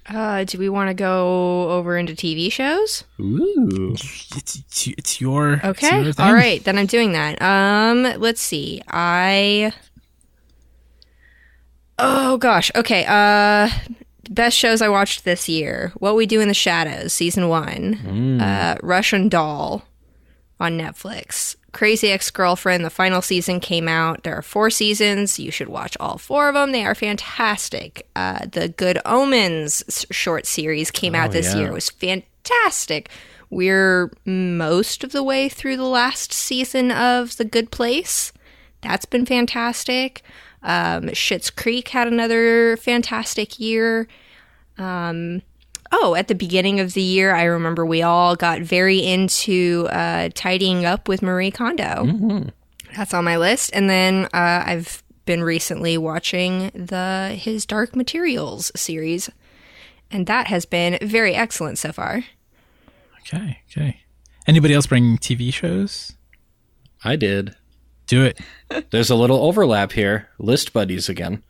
Uh, do we want to go over into TV shows? Ooh. It's, it's, it's your it's Okay. your thing. All right, then I'm doing that. Um, let's see. I Oh gosh. Okay. Uh best shows I watched this year. What We Do in the Shadows, season 1. Uh Russian Doll on Netflix. Crazy Ex-Girlfriend, the final season came out. There are 4 seasons. You should watch all 4 of them. They are fantastic. Uh the Good Omens short series came out Oh, this yeah. year. It was fantastic. We're most of the way through the last season of The Good Place. That's been fantastic. Um, Schitt's Creek had another fantastic year. Um, oh, at the beginning of the year, I remember we all got very into uh, tidying up with Marie Kondo. That's on my list. And then uh, I've been recently watching the his Dark Materials series, and that has been very excellent so far. Okay, okay. Anybody else bring TV shows? I did. Do it. There's a little overlap here. List buddies again.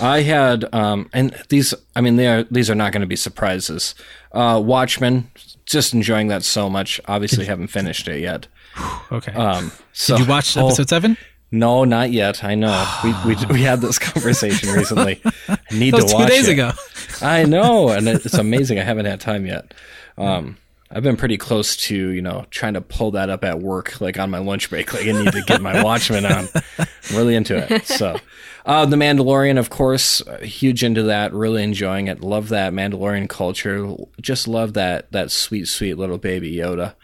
I had, um, and these, I mean, they are, these are not going to be surprises. Uh, Watchmen, just enjoying that so much. Obviously, haven't finished it yet. Okay. Um, so Did you watch oh, episode seven? No, not yet. I know. We, we, we had this conversation recently. I need to was two days it. ago. I know, and it's amazing. I haven't had time yet. Um, I've been pretty close to you know trying to pull that up at work, like on my lunch break. Like I need to get my Watchmen on. I'm really into it. So, uh, the Mandalorian, of course, huge into that. Really enjoying it. Love that Mandalorian culture. Just love that that sweet, sweet little baby Yoda.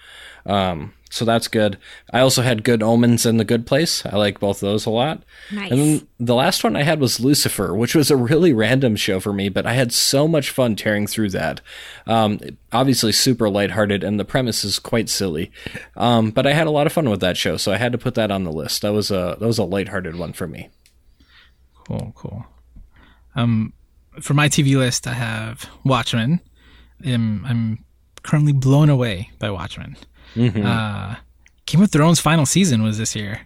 Um, so that's good. I also had Good Omens and The Good Place. I like both of those a lot. Nice. And then the last one I had was Lucifer, which was a really random show for me, but I had so much fun tearing through that. Um, obviously, super lighthearted, and the premise is quite silly. Um, but I had a lot of fun with that show, so I had to put that on the list. That was a that was a lighthearted one for me. Cool, cool. Um, for my TV list, I have Watchmen, I'm, I'm currently blown away by Watchmen. Mm-hmm. Uh, Game of Thrones final season was this year.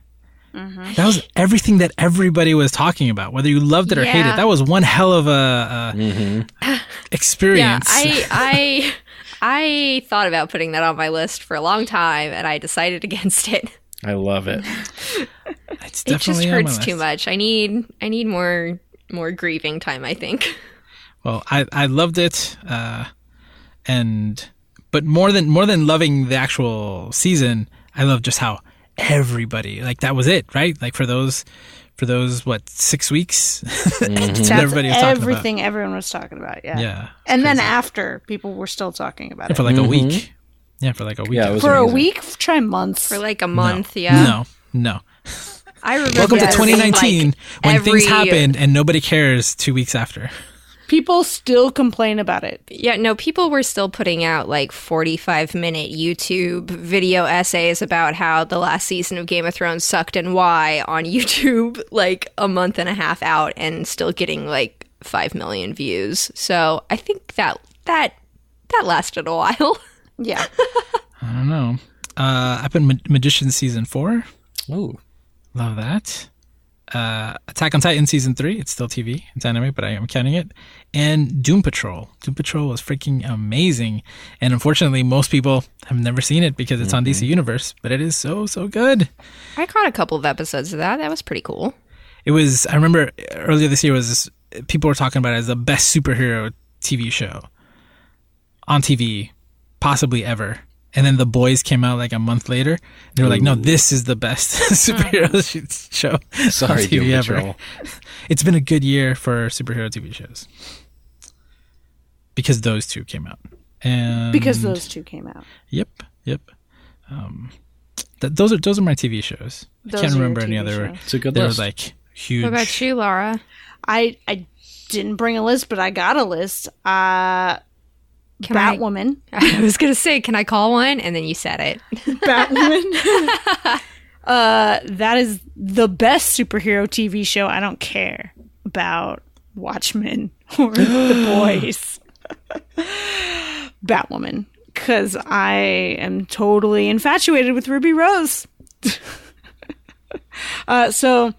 Mm-hmm. That was everything that everybody was talking about, whether you loved it or hated. It. That was one hell of a, a Mm-hmm. experience. Yeah, I I I thought about putting that on my list for a long time, and I decided against it. I love it. it's It just definitely on my hurts too much. I need I need more more grieving time. I think. Well, I I loved it, uh, and but more than more than loving the actual season, I love just how everybody like that was it, right? Like for those for those what six weeks, mm-hmm. That's everybody was talking about. everything everyone was talking about. Yeah. yeah, And then after, people were still talking about it. for like a mm-hmm. week. Yeah, for like a week. Yeah, it was For a week, try months. For like a month, yeah. No, no. I remember. Welcome it to 2019 like, when things every- happened and nobody cares two weeks after. People still complain about it. Yeah, no, people were still putting out like 45 minute YouTube video essays about how the last season of Game of Thrones sucked and why on YouTube, like a month and a half out, and still getting like 5 million views. So I think that that that lasted a while. Yeah. I don't know. Uh, I put Ma- Magician season four. Ooh. Love that. Uh, Attack on Titan season three. It's still TV. It's anime, but I am counting it. And Doom Patrol. Doom Patrol was freaking amazing. And unfortunately, most people have never seen it because it's on mm-hmm. DC Universe. But it is so so good. I caught a couple of episodes of that. That was pretty cool. It was. I remember earlier this year was people were talking about it as the best superhero TV show on TV, possibly ever. And then the boys came out like a month later. And they were like, "No, this is the best superhero show Sorry, on Doom TV ever." Patrol. It's been a good year for superhero TV shows because those two came out. And Because those two came out. Yep, yep. Um, th- those are those are my TV shows. Those I can't remember any other. shows. It's a good There list. was like huge. What about you, Lara? I I didn't bring a list, but I got a list. Uh Can Batwoman. I was going to say, can I call one? And then you said it. Batwoman. uh, that is the best superhero TV show. I don't care about Watchmen or The Boys. Batwoman, because I am totally infatuated with Ruby Rose. uh, so,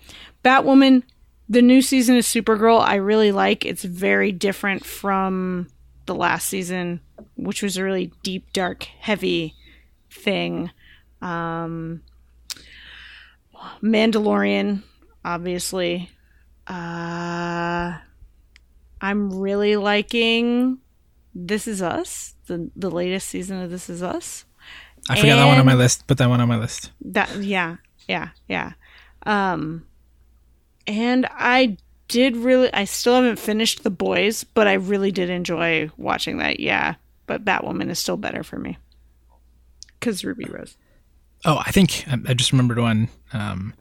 Batwoman, the new season of Supergirl. I really like. It's very different from the last season, which was a really deep, dark, heavy thing. Um, Mandalorian, obviously. Uh, I'm really liking This Is Us, the the latest season of This Is Us. I forgot that one on my list. Put that one on my list. That yeah, yeah, yeah. Um, and I did really. I still haven't finished The Boys, but I really did enjoy watching that. Yeah, but Batwoman is still better for me because Ruby Rose. Oh, I think I, I just remembered one. Um,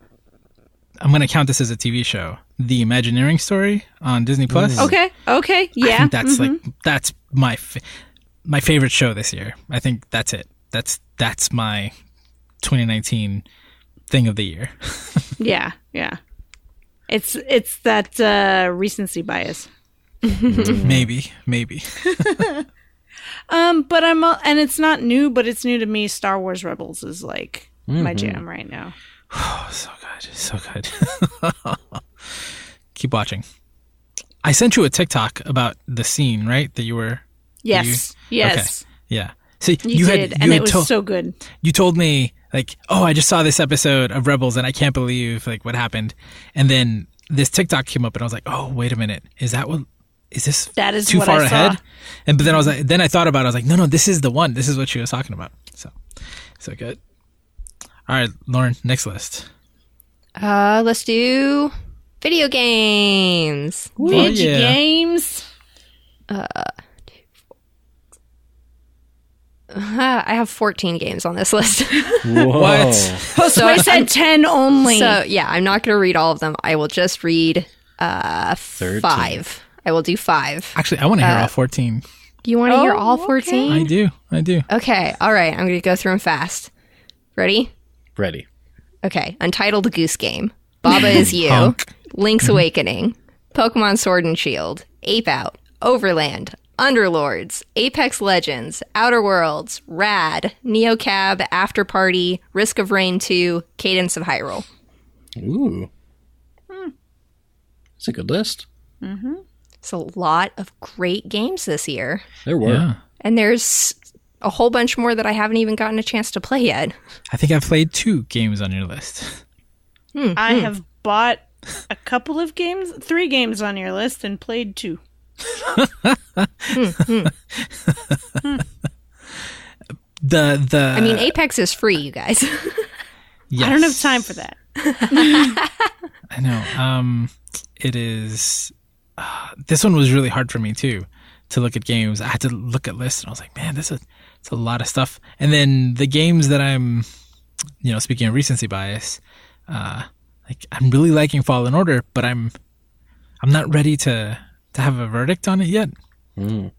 I'm going to count this as a TV show. The Imagineering Story on Disney Plus. Okay, okay, I yeah. think that's like that's my fa- my favorite show this year. I think that's it. That's that's my 2019 thing of the year. Yeah, yeah. It's it's that uh, recency bias. maybe, maybe. Um, but I'm uh, and it's not new, but it's new to me. Star Wars Rebels is like my Mm-hmm. jam right now. Oh, so good, so good. Keep watching. I sent you a TikTok about the scene, right? That you were. Yes, yes, Yeah. So you, you, had did, you and had it was told so good. you told me like, oh, I just saw this episode of Rebels and I can't believe like what happened. And then this TikTok came up and I was like, oh, wait a minute, is that what? Is this That is too far ahead? And but then I was like, then I thought about it. I was like, no, no, this is the one. This is what she was talking about. So, so good. All right, Lauren, next list. Uh, let's do video games. Video yeah. games. I have 14 games on this list. Whoa. What? So I said ten only. so, yeah, I'm not going to read all of them. I will just read uh, five. I will do five. Actually, I want to Uh, hear all 14. You want to hear Oh, all okay. 14? I do. I do. Okay, all right. I'm going to go through them fast. Ready? Ready. Okay. Untitled Goose Game. Baba is You. Honk. Link's Awakening. Pokemon Sword and Shield. Ape Out. Overland. Underlords, Apex Legends, Outer Worlds, Rad, Neocab, After Party, Risk of Rain 2, Cadence of Hyrule. Ooh. It's a good list. Mm-hmm. It's a lot of great games this year. There were. Yeah. And there's a whole bunch more that I haven't even gotten a chance to play yet. I think I've played two games on your list. Hmm, I hmm. have bought a couple of games, three games on your list, and played two. The the I mean, Apex is free, you guys. I don't have time for that. I know. Um, it is. Uh, this one was really hard for me too to look at games. I had to look at lists, and I was like, man, this is it's a lot of stuff. And then the games that I'm, you know, speaking of recency bias, uh, like I'm really liking Fallen Order, but I'm I'm not ready to to have a verdict on it yet. Mm.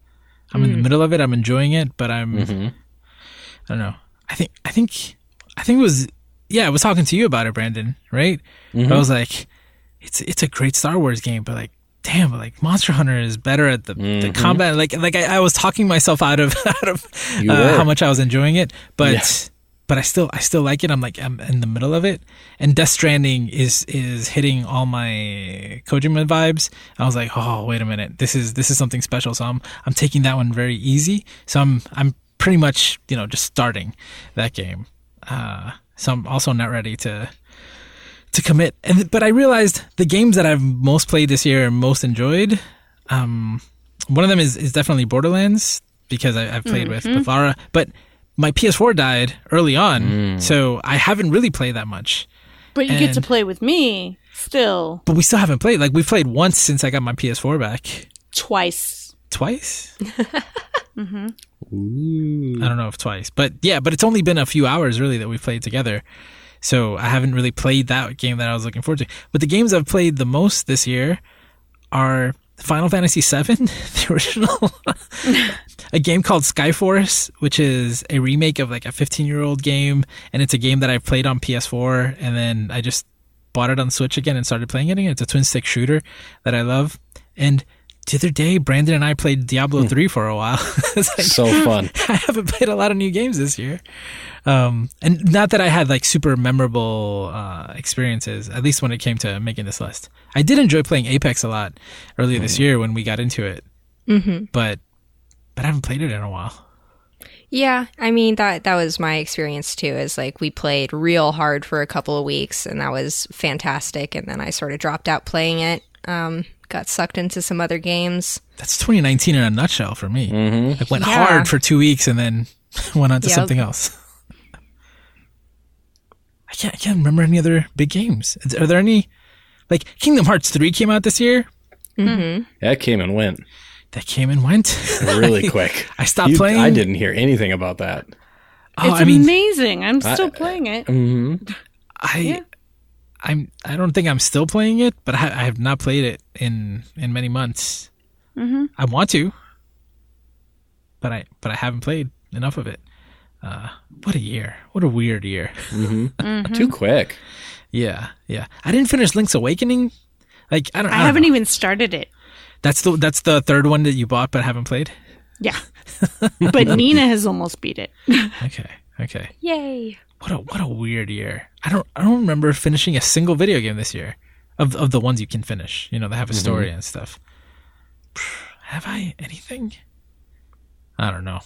I'm in the middle of it. I'm enjoying it, but I'm hmm I don't know. I think I think I think it was yeah, I was talking to you about it, Brandon, right? I was like, it's it's a great Star Wars game, but like damn, like Monster Hunter is better at the, the combat. Like like I, I was talking myself out of out of uh, how much I was enjoying it, but Yeah. But I still I still like it. I'm like I'm in the middle of it, and Death Stranding is is hitting all my Kojima vibes. I was like, oh wait a minute, this is this is something special. So I'm I'm taking that one very easy. So I'm I'm pretty much you know just starting that game. Uh, so I'm also not ready to to commit. And but I realized the games that I've most played this year and most enjoyed. Um, one of them is is definitely Borderlands because I, I've played with with Lara, but my PS4 died early on, mm. so I haven't really played that much. But you get to play with me still But we still haven't played. Like we played once since I got my PS4 back. twice. Twice? Mm-hmm. Ooh. I don't know if twice, but yeah, but it's only been a few hours really that we've played together. So I haven't really played that game that I was looking forward to. But the games I've played the most this year are Final Fantasy VII, the original, a game called Skyforce, which is a remake of like a 15 year old game, and it's a game that I played on PS4, and then I just bought it on Switch again and started playing it again. It's a twin stick shooter that I love, and the other day Brandon and I played Diablo 3 for a while. It's like- So fun. I haven't played a lot of new games this year. Um, and not that I had like super memorable uh, experiences, at least when it came to making this list. I did enjoy playing Apex a lot earlier this year when we got into it, hmm but but I haven't played it in a while. Yeah, I mean that that was my experience too. Is like we played real hard for a couple of weeks, and that was fantastic. And then I sort of dropped out playing it. Um, got sucked into some other games. That's 2019 in a nutshell for me. Mm-hmm. I went Yeah. hard for two weeks and then went on to Yep. something else. I can't, I can't remember any other big games. Are there any? Like Kingdom Hearts 3 came out this year. hmm That came and went That came and went really quick. I stopped You- playing. I didn't hear anything about that. Oh, it's I mean, amazing. I'm still I- playing it. hmm I, Yeah. I'm. I don't think I'm still playing it, but I, I have not played it in in many months. hmm I want to, but I but I haven't played enough of it. Uh, what a year! What a weird year. hmm Mm-hmm. Too quick. Yeah, yeah. I didn't finish Link's Awakening. Like I don't. I, I, don't haven't know. even started it. That's the that's the third one that you bought but haven't played. Yeah. but Nina has almost beat it. Okay, okay. Yay! What a what a weird year. I don't I don't remember finishing a single video game this year, of of the ones you can finish. You know, that have a mm-hmm. story and stuff. Have I anything? I don't know.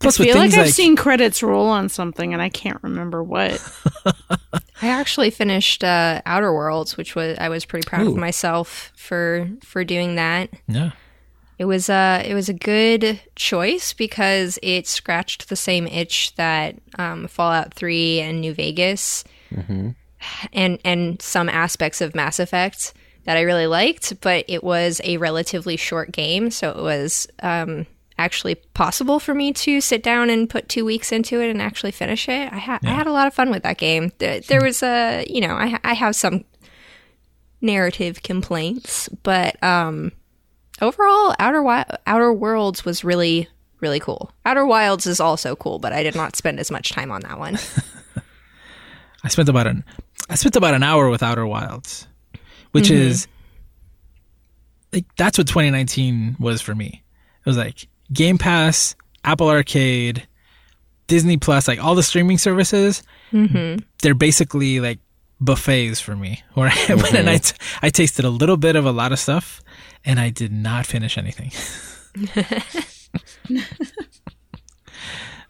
Plus, I with feel like I've like seen credits roll on something and I can't remember what. I actually finished uh, Outer Worlds, which was I was pretty proud Ooh. of myself for for doing that. yeah, It was a it was a good choice because it scratched the same itch that um, Fallout Three and New Vegas, and and some aspects of Mass Effect that I really liked. But it was a relatively short game, so it was um, actually possible for me to sit down and put two weeks into it and actually finish it. I had I had a lot of fun with that game. There, there was a you know I ha- I have some narrative complaints, but um overall outer Wi- outer worlds was really really cool outer wilds is also cool but i did not spend as much time on that one I spent about an I spent about an hour with Outer Wilds, which Mm-hmm. is like that's what 2019 was for me. It was like Game Pass, Apple Arcade, Disney Plus, like all the streaming services. They're basically like buffets for me. Where I went and I, t- I tasted a little bit of a lot of stuff, and I did not finish anything.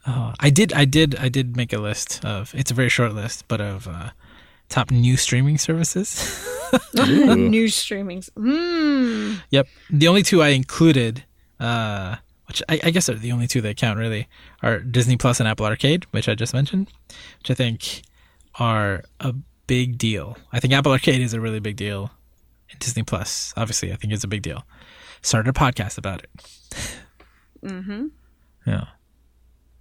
oh, I did, I did, I did make a list of. It's a very short list, but of uh, top new streaming services. New streamings. Mm. Yep. The only two I included, uh, which I, I guess are the only two that count really, are Disney Plus and Apple Arcade, which I just mentioned, which I think are a big deal. I think Apple Arcade is a really big deal. And Disney Plus, obviously, I think is a big deal. Started a podcast about it. Mm-hmm. Yeah.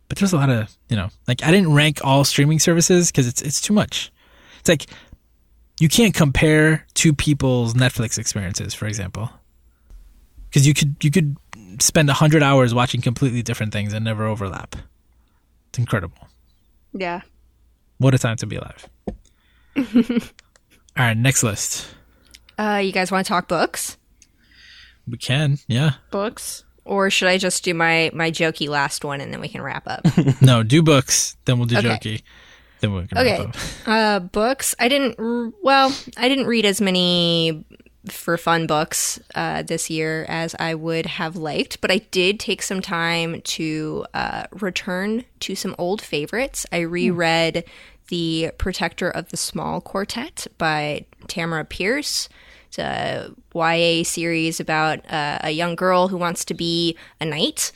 But there's a lot of, you know, like I didn't rank all streaming services because it's it's too much. It's like you can't compare two people's Netflix experiences, for example. Because you could you could spend a hundred hours watching completely different things and never overlap. It's incredible. Yeah. What a time to be alive. All right, next list. Uh, you guys want to talk books? We can, yeah. Books. Or should I just do my, my jokey last one and then we can wrap up? No, do books, then we'll do Okay. jokey. Then we can Okay. wrap up. Uh, books. I didn't. r- Well, I didn't read as many for fun books uh, this year as I would have liked, but I did take some time to uh, return to some old favorites. I reread The Protector of the Small Quartet by Tamora Pierce. It's a YA series about uh, a young girl who wants to be a knight,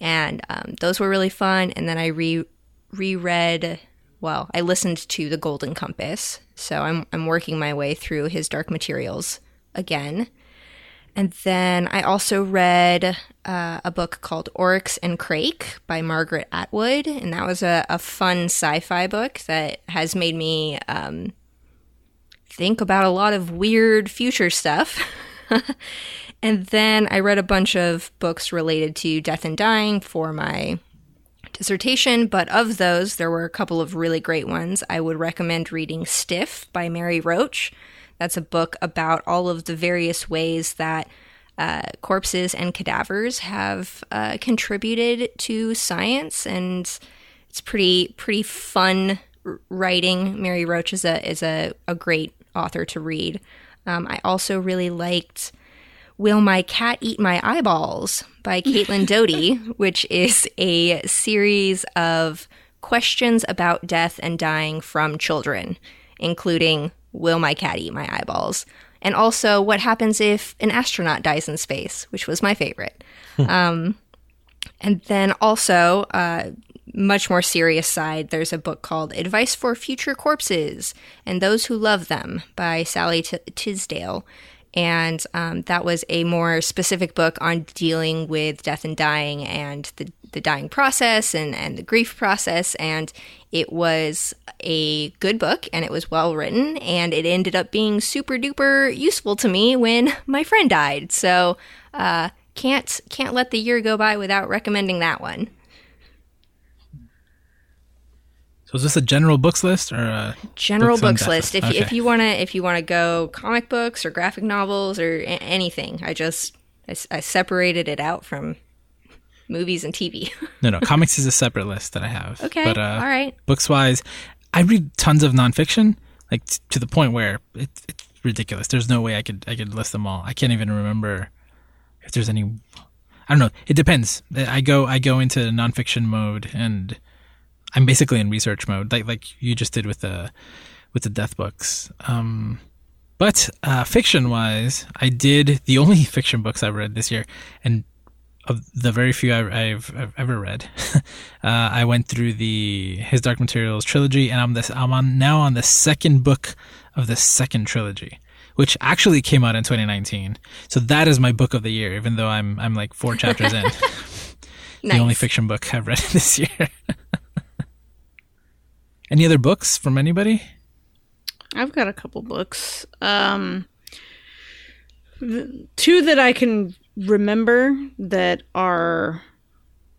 and um, those were really fun. And then I re reread well, I listened to The Golden Compass, so I'm I'm working my way through his Dark Materials again. And then I also read uh, a book called Oryx and Crake by Margaret Atwood, and that was a, a fun sci-fi book that has made me um, think about a lot of weird future stuff. and then I read a bunch of books related to death and dying for my dissertation, but of those, there were a couple of really great ones. I would recommend reading Stiff by Mary Roach. That's a book about all of the various ways that uh, corpses and cadavers have uh, contributed to science, and it's pretty pretty fun writing. Mary Roach is a is a, a great author to read. Um, I also really liked Will My Cat Eat My Eyeballs by Caitlin Doughty, which is a series of questions about death and dying from children, including Will My Cat Eat My Eyeballs? And also, what happens if an astronaut dies in space, which was my favorite. um, and then also, uh, much more serious side, there's a book called Advice for Future Corpses and Those Who Love Them by Sallie T- Tisdale. And um, that was a more specific book on dealing with death and dying and the, the dying process and, and the grief process. And it was a good book and it was well written. And it ended up being super duper useful to me when my friend died. So uh, can't can't let the year go by without recommending that one. So is this a general books list or a general Books books list if you, if you want to if you want to go comic books or graphic novels or a- anything i just I separated it out from movies and tv No, no. Comics is a separate list that I have. okay But uh, all right books wise, I read tons of nonfiction, like t- to the point where it, it's ridiculous. There's no way I could I could list them all. I can't even remember if there's any. I don't know. It depends. I go I go into nonfiction mode and I'm basically in research mode, like like you just did with the with the death books. Um, but uh, fiction wise, I did the only fiction books I've read this year, and of the very few I've, I've, I've ever read, uh, I went through the His Dark Materials trilogy, and I'm this I'm on now on the second book of the second trilogy, which actually came out in 2019. So that is my book of the year, even though I'm I'm like four chapters in. The only fiction book I've read this year. Any other books from anybody? I've got a couple books. Um, the two that I can remember that are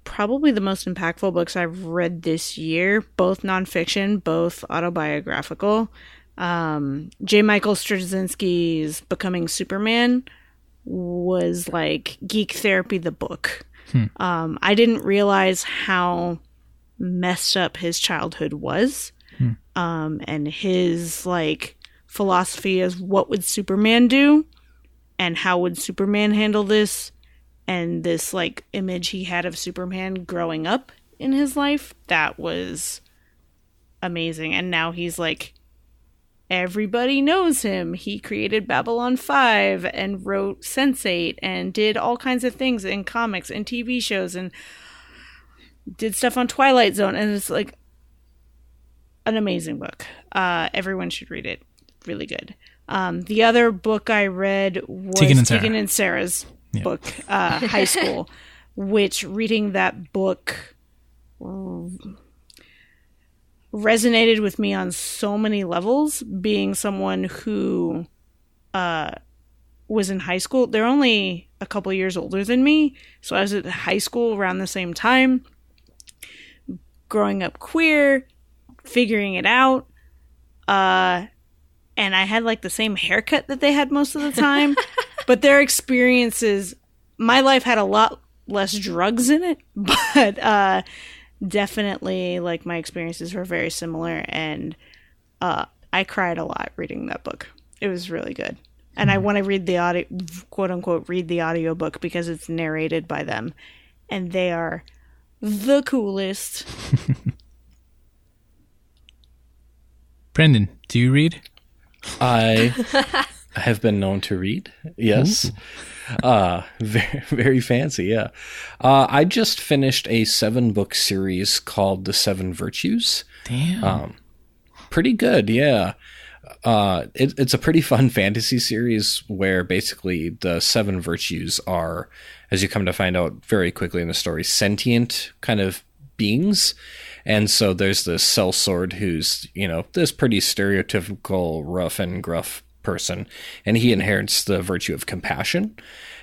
probably the most impactful books I've read this year, both nonfiction, both autobiographical. Um, J. Michael Straczynski's Becoming Superman was like geek therapy the book. Um, I didn't realize how messed up his childhood was. Um, and his like philosophy is what would Superman do and how would Superman handle this and this like image he had of Superman growing up in his life that was amazing. And now he's like everybody knows him. He created Babylon 5 and wrote Sense8 and did all kinds of things in comics and TV shows and did stuff on Twilight Zone and it's like an amazing book. Uh everyone should read it. Really good um the other book I read was Tegan and Sara. Tegan and Sara's Yeah. book uh high school which reading that book resonated with me on so many levels being someone who uh was in high school they're only a couple years older than me so i was at high school around the same time growing up queer figuring it out uh and i had like the same haircut that they had most of the time but their experiences my life had a lot less drugs in it but uh definitely like my experiences were very similar and uh I cried a lot reading that book. It was really good. And I want to read the audio quote unquote read the audiobook because it's narrated by them and they are the coolest. Brandon, do you read? I have been known to read. Yes. Uh very very fancy, yeah. Uh I just finished a seven book series called The Seven Virtues. Damn. Pretty good, yeah. Uh it, it's a pretty fun fantasy series where basically the seven virtues are as you come to find out very quickly in the story sentient kind of beings. And so there's this sellsword who's, you know, this pretty stereotypical rough and gruff person, and he inherits the virtue of compassion.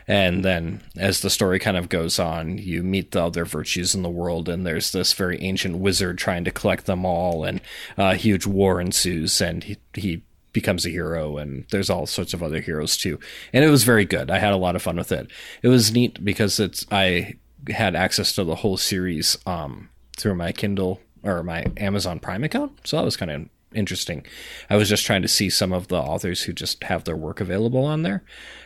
And then as the story kind of goes on, you meet the other virtues in the world, and there's this very ancient wizard trying to collect them all, and a huge war ensues, and he, he becomes a hero, and there's all sorts of other heroes too. And it was very good. I had a lot of fun with it. It was neat because it's I had access to the whole series um, through my Kindle or my Amazon Prime account, so that was kind of interesting. I was just trying to see some of the authors who just have their work available on there,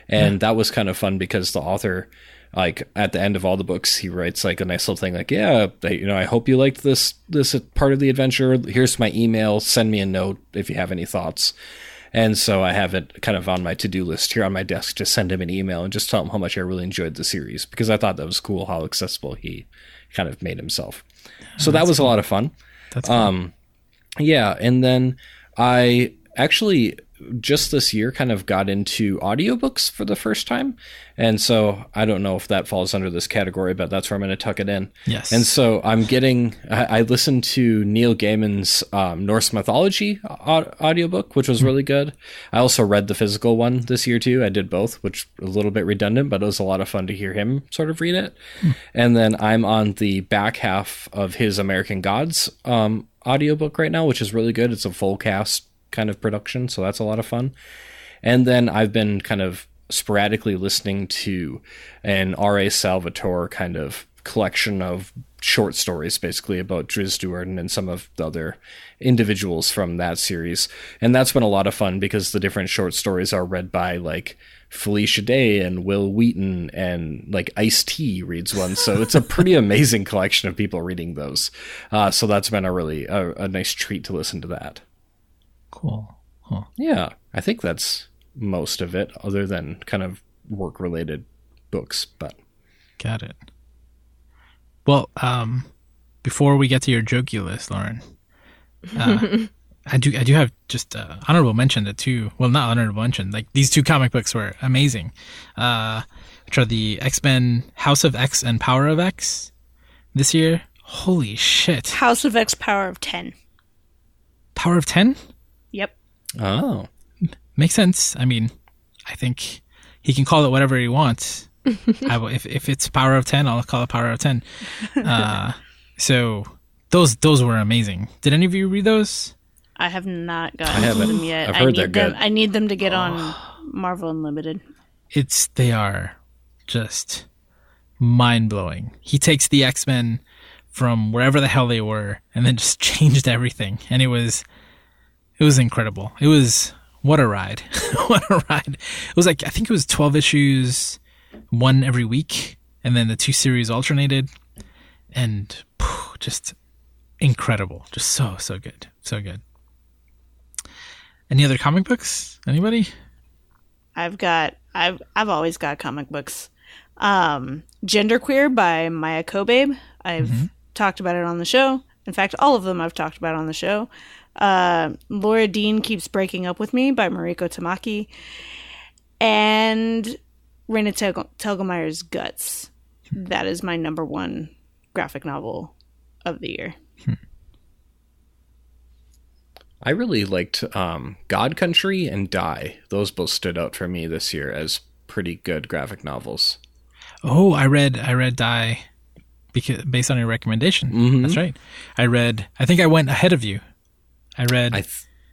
and that was kind of fun because the author. Like at the end of all the books, he writes like a nice little thing, like, "Yeah, you know, I hope you liked this this part of the adventure. Here's my email. Send me a note if you have any thoughts." And so I have it kind of on my to do list here on my desk to send him an email and just tell him how much I really enjoyed the series because I thought that was cool how accessible he kind of made himself. So that was a lot of fun. That's Um, yeah, and then I actually just this year kind of got into audiobooks for the first time. And so I don't know if that falls under this category, but that's where I'm going to tuck it in. Yes. And so I'm getting, I, I listened to Neil Gaiman's um, Norse mythology au- audiobook, which was really good. I also read the physical one this year too. I did both, which a little bit redundant, but it was a lot of fun to hear him sort of read it. And then I'm on the back half of his American Gods um, audiobook right now, which is really good. It's a full cast kind of production, so that's a lot of fun. And then I've been kind of sporadically listening to an R.A. Salvatore kind of collection of short stories, basically about Drizzt Do'Urden and some of the other individuals from that series. And that's been a lot of fun because the different short stories are read by like Felicia Day and Wil Wheaton and like Ice T reads one. So it's a pretty amazing collection of people reading those. Uh, so that's been a really a, a nice treat to listen to that. Cool. Cool. Yeah, I think that's most of it, other than kind of work related books. But Got it. Well, um, before we get to your jokey list, Lauren, uh, I do I do have just uh, honorable mention to two. Well, not honorable mention. Like these two comic books were amazing, uh, which are the X Men House of X and Power of X this year. Holy shit! House of X Power of 10. Power of Ten Yep. Oh, makes sense. I mean, I think he can call it whatever he wants. I will, if if it's Power of Ten, I'll call it Power of Ten. Uh, so those those were amazing. Did any of you read those? I have not gotten I haven't. to them yet. I've I heard need them, good. I need them to get on Marvel Unlimited. It's they are just mind blowing. He takes the X Men from wherever the hell they were and then just changed everything. And it was, it was incredible. It was, what a ride. what a ride. It was like, I think it was 12 issues, one every week. And then the two series alternated. And phew, just incredible. Just so, so good. So good. Any other comic books? Anybody? I've got I've I've always got comic books. Um Genderqueer by Maia Kobabe. I've talked about it on the show. In fact, all of them I've talked about on the show. Uh, Laura Dean keeps breaking up with me by Mariko Tamaki, and Raina Tel- Telgemeier's Guts. That is my number one graphic novel of the year. I really liked um, God Country and Die. Those both stood out for me this year as pretty good graphic novels. Oh, I read I read Die because based on your recommendation. That's right. I read I think I went ahead of you. I read I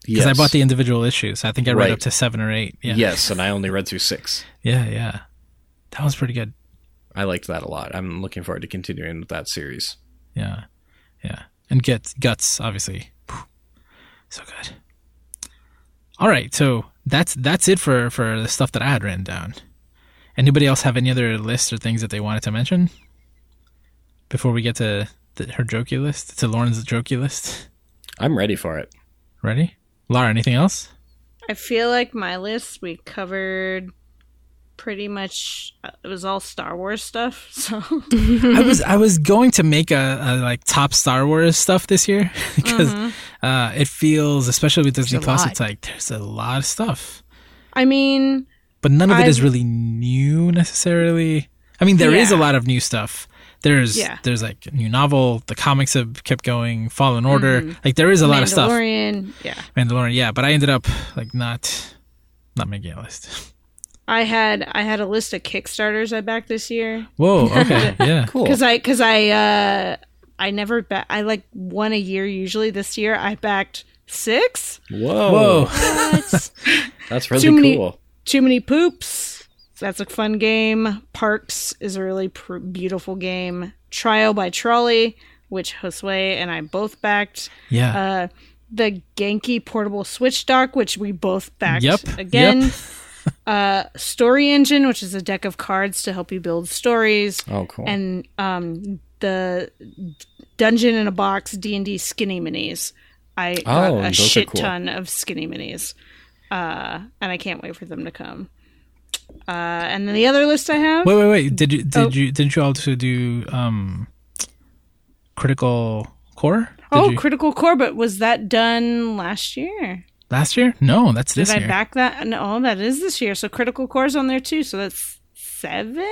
because th- I bought the individual issues. I think I read Right. up to 7 or 8. Yeah. Yes, and I only read through six. Yeah, yeah. That was pretty good. I liked that a lot. I'm looking forward to continuing with that series. Yeah. Yeah. And get guts obviously. So good. All right, so that's that's it for for the stuff that I had written down. Anybody else have any other lists or things that they wanted to mention before we get to the, her jokey list? To Lauren's jokey list. I'm ready for it. Ready? Laura, anything else? I feel like my list we covered pretty much uh, it was all Star Wars stuff. So I was I was going to make a, a like top Star Wars stuff this year because uh, it feels, especially with Disney There's a Plus, it's like there's a lot of stuff, I mean, but none of it is I've- really new necessarily. I mean, there is a lot of new stuff. There's Yeah. there's like a new novel. The comics have kept going. Fallen Order. Like there is a lot of stuff. Mandalorian. Yeah, Mandalorian. Yeah, but I ended up like not not making a list. I had I had a list of Kickstarters I backed this year Whoa. Okay. Yeah. Cool. because I because I uh I never ba- I like one a year usually. This year I backed six. Whoa. Whoa. That's really Too many- cool. Too many poops. That's a fun game. Parks is a really pr- beautiful game. Trial by Trolley, which Josue and I both backed. Yeah. uh, the Genki portable Switch dock, which we both backed Yep, again. uh, Story Engine, which is a deck of cards to help you build stories, Oh, cool. and um, the Dungeon in a Box D and D Skinny Minis. I got Oh, a shit cool. ton of Skinny Minis, uh, and I can't wait for them to come. Uh, and then the other list I have. Wait, wait, wait. Did you did Oh. you didn't you also do um critical core? Did oh, you- Critical Core, but was that done last year? last year? No, that's this. Year. Did I year. back that? No, that is this year. So Critical Core's on there too. So that's seven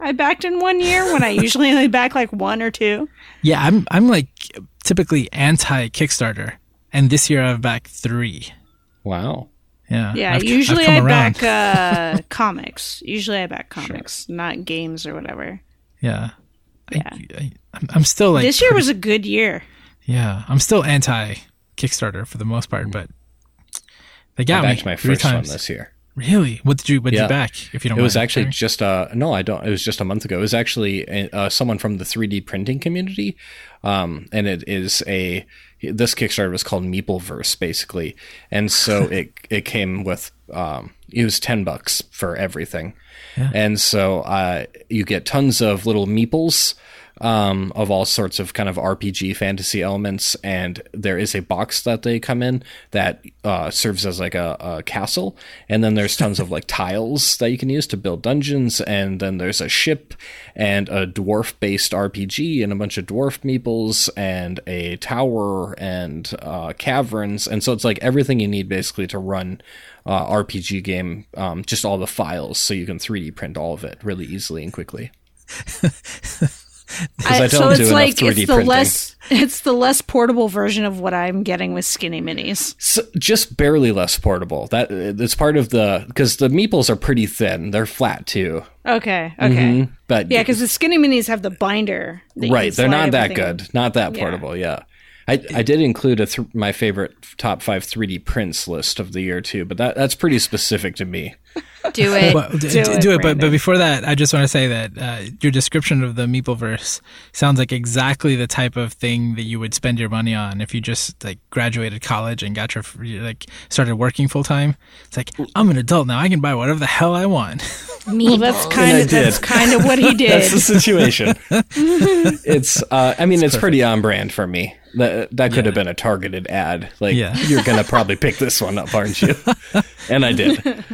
I backed in one year when I usually only back like one or two. Yeah, I'm I'm like typically anti Kickstarter, and this year I've backed three. wow. Yeah, Yeah, I've- usually I've I around. back uh, comics. Usually I back comics, not games or whatever. Yeah, Yeah. I, I, I'm- I'm still like this year pretty- was a good year. yeah, I'm still anti Kickstarter for the most part, but they I got me backed my first one times. this year. Really? What did you What did Yeah. you back? If you don't, It was actually sharing? just uh no, I don't. It was just a month ago. It was actually uh, someone from the 3D printing community, um, and it is a this Kickstarter was called Meepleverse basically, and so it it came with um it was ten bucks for everything, and so uh you get tons of little meeples. Um, of all sorts of kind of RPG fantasy elements, and there is a box that they come in that uh, serves as like a, a castle, and then there's tons of like tiles that you can use to build dungeons, and then there's a ship and a dwarf-based RPG and a bunch of dwarf meeples and a tower and uh, caverns, and so it's like everything you need basically to run uh, RPG game, um, just all the files, so you can 3D print all of it really easily and quickly. I, I so don't it's like 3D it's the printing. less it's the less portable version of what I'm getting with Skinny Minis. So just barely less portable. That it's part of the because the meeples are pretty thin. They're flat too. Okay, okay, Mhm. But yeah, because the Skinny Minis have the binder. right, they're not that good. Not that Yeah. portable. Yeah. I, I did include a th- my favorite top five 3D prints list of the year too, but that that's pretty specific to me. Do it. Well, d- Do d- it, do it, but but before that, I just want to say that uh, your description of the Meepleverse sounds like exactly the type of thing that you would spend your money on if you just like graduated college and got your like started working full time. It's like I'm an adult now; I can buy whatever the hell I want. Me. Well, that's kind of that's kind of what he did. That's the situation. it's, uh, I mean, it's pretty on brand for me. That that could have been a targeted ad. Like, Yeah. you're gonna probably pick this one up, aren't you? and I did.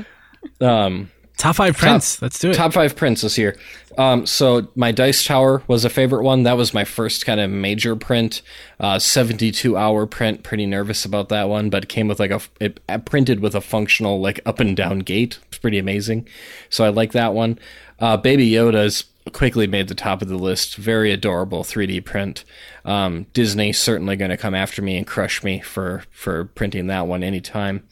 Um, Top five prints. Let's do it. top five prints this year. Um, so my Dice Tower was a favorite one. That was my first kind of major print. Uh, 72 hour print. Pretty nervous about that one, but it came with like a it uh, printed with a functional like up and down gate. It's pretty amazing. So I like that one. Uh, Baby Yoda's quickly made the top of the list. Very adorable 3D print. Um, Disney certainly going to come after me and crush me for for printing that one anytime.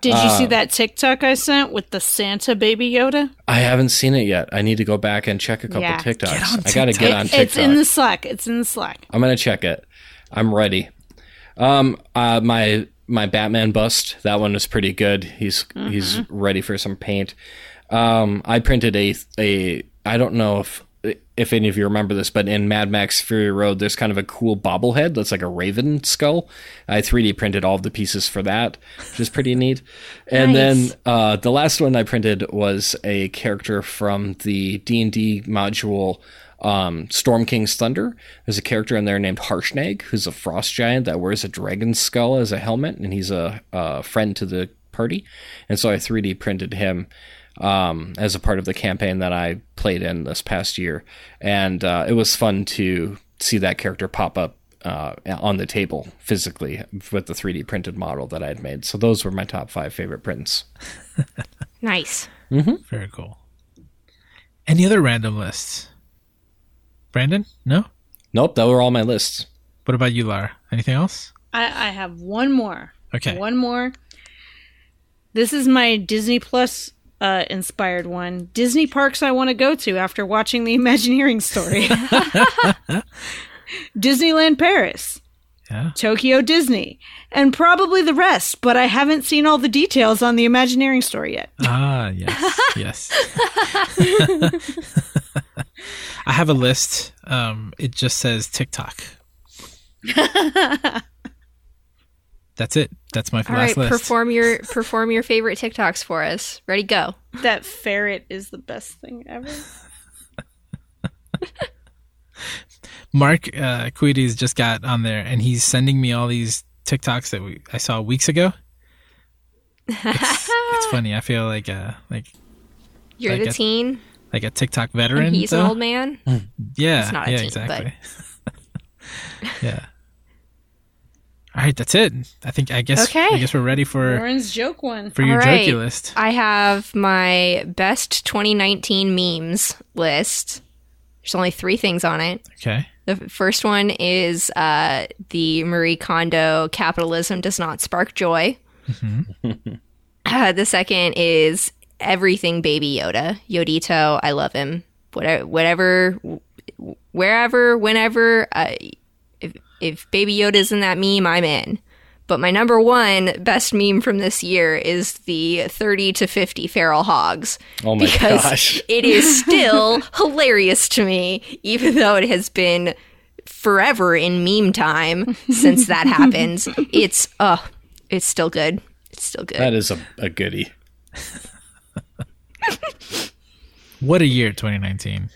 Did you see that TikTok I sent with the Santa baby Yoda? I haven't seen it yet. I need to go back and check a couple Yeah. TikToks. I got to get on TikTok. It's in the Slack. It's in the Slack. I'm gonna check it. I'm ready. Um, uh, my my Batman bust. That one is pretty good. He's he's ready for some paint. Um, I printed a a. I don't know if if any of you remember this, but in Mad Max Fury Road, there's kind of a cool bobblehead that's like a raven skull. I 3D printed all of the pieces for that, which is pretty neat. And Nice. then uh, the last one I printed was a character from the D and D module um, Storm King's Thunder. There's a character in there named Harshnag, who's a frost giant that wears a dragon skull as a helmet, and he's a, a friend to the party. And so I 3D printed him um, as a part of the campaign that I played in this past year, and uh, it was fun to see that character pop up. Uh, on the table physically with the 3D printed model that I had made. So those were my top five favorite prints. Nice. Very cool. Any other random lists? Brandon? No. Nope, that were all my lists. What about you, Lara? Anything else? I, I have one more. Okay. One more. This is my Disney Plus uh, inspired one. Disney parks I want to go to after watching the Imagineering story. Disneyland Paris, Yeah. Tokyo Disney, and probably the rest, but I haven't seen all the details on the Imagineering story yet. Ah, yes, yes. I have a list. Um, it just says TikTok. That's it. That's my All last right, list. perform your perform your favorite TikToks for us. Ready, go. That ferret is the best thing ever. Mark uh, Quides just got on there, and he's sending me all these TikToks that we, I saw weeks ago. It's, it's funny. I feel like a like You're Like the a- teen, like a TikTok veteran. and he's though. an old man. Yeah, He's not a yeah, teen, exactly. yeah. All right, that's it. I think. I guess. Okay. I guess we're ready for Lauren's joke one. for your All right. jokey list. I have my best 2019 memes list. There's only three things on it. Okay. The first one is uh, the Marie Kondo "Capitalism does not spark joy." Uh, the second is everything Baby Yoda, Yodito. I love him. Whatever, whatever, wherever, whenever. Uh, if if Baby Yoda's in that meme, I'm in. But my number one best meme from this year is the 30 to 50 feral hogs. Oh my because gosh. it is still hilarious to me, even though it has been forever in meme time since that happens. It's uh it's still good. It's still good. That is a, a goodie. What a year, 2019.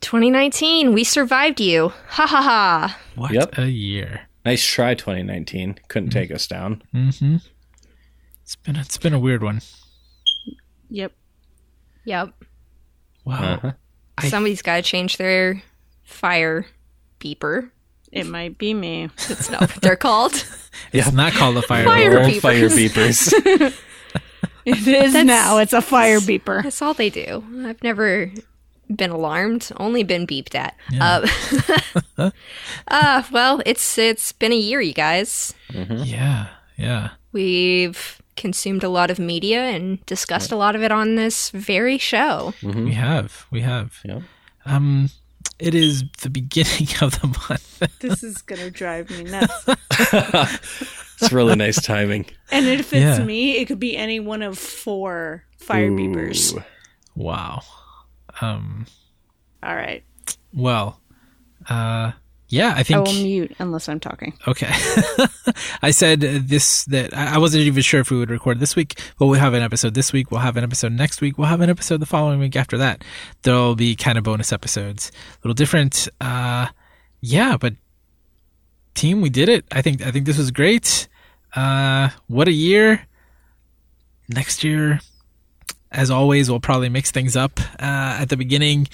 2019, we survived you. Ha ha ha. What Yep. a year. Nice try, 2019. Couldn't take us down. It's been a, it's been a weird one. Yep. Yep. Wow. Uh-huh. Somebody's got to change their fire beeper. It might be me. That's not what they're called. It's not called a fire. Fire alarm. Old beepers. fire beepers. It is now. It's a fire beeper. That's all they do. I've never been alarmed, only been beeped at. Uh, uh, well, it's it's been a year, you guys. Yeah. Yeah. We've consumed a lot of media and discussed a lot of it on this very show. We have. We have. Yep. Um, it is the beginning of the month. This is gonna drive me nuts. It's really nice timing. And if it's Yeah. me, it could be any one of four fire beepers. Wow. Um. All right. Well. Uh. Yeah, I think I will mute unless I'm talking. Okay. I said this that I I wasn't even sure if we would record this week, but we'll have an episode this week. We'll have an episode next week. We'll have an episode the following week after that. There'll be kind of bonus episodes, a little different. Uh, yeah, but team, we did it. I think I think this was great. Uh, what a year! Next year, as always, we'll probably mix things up uh, at the beginning.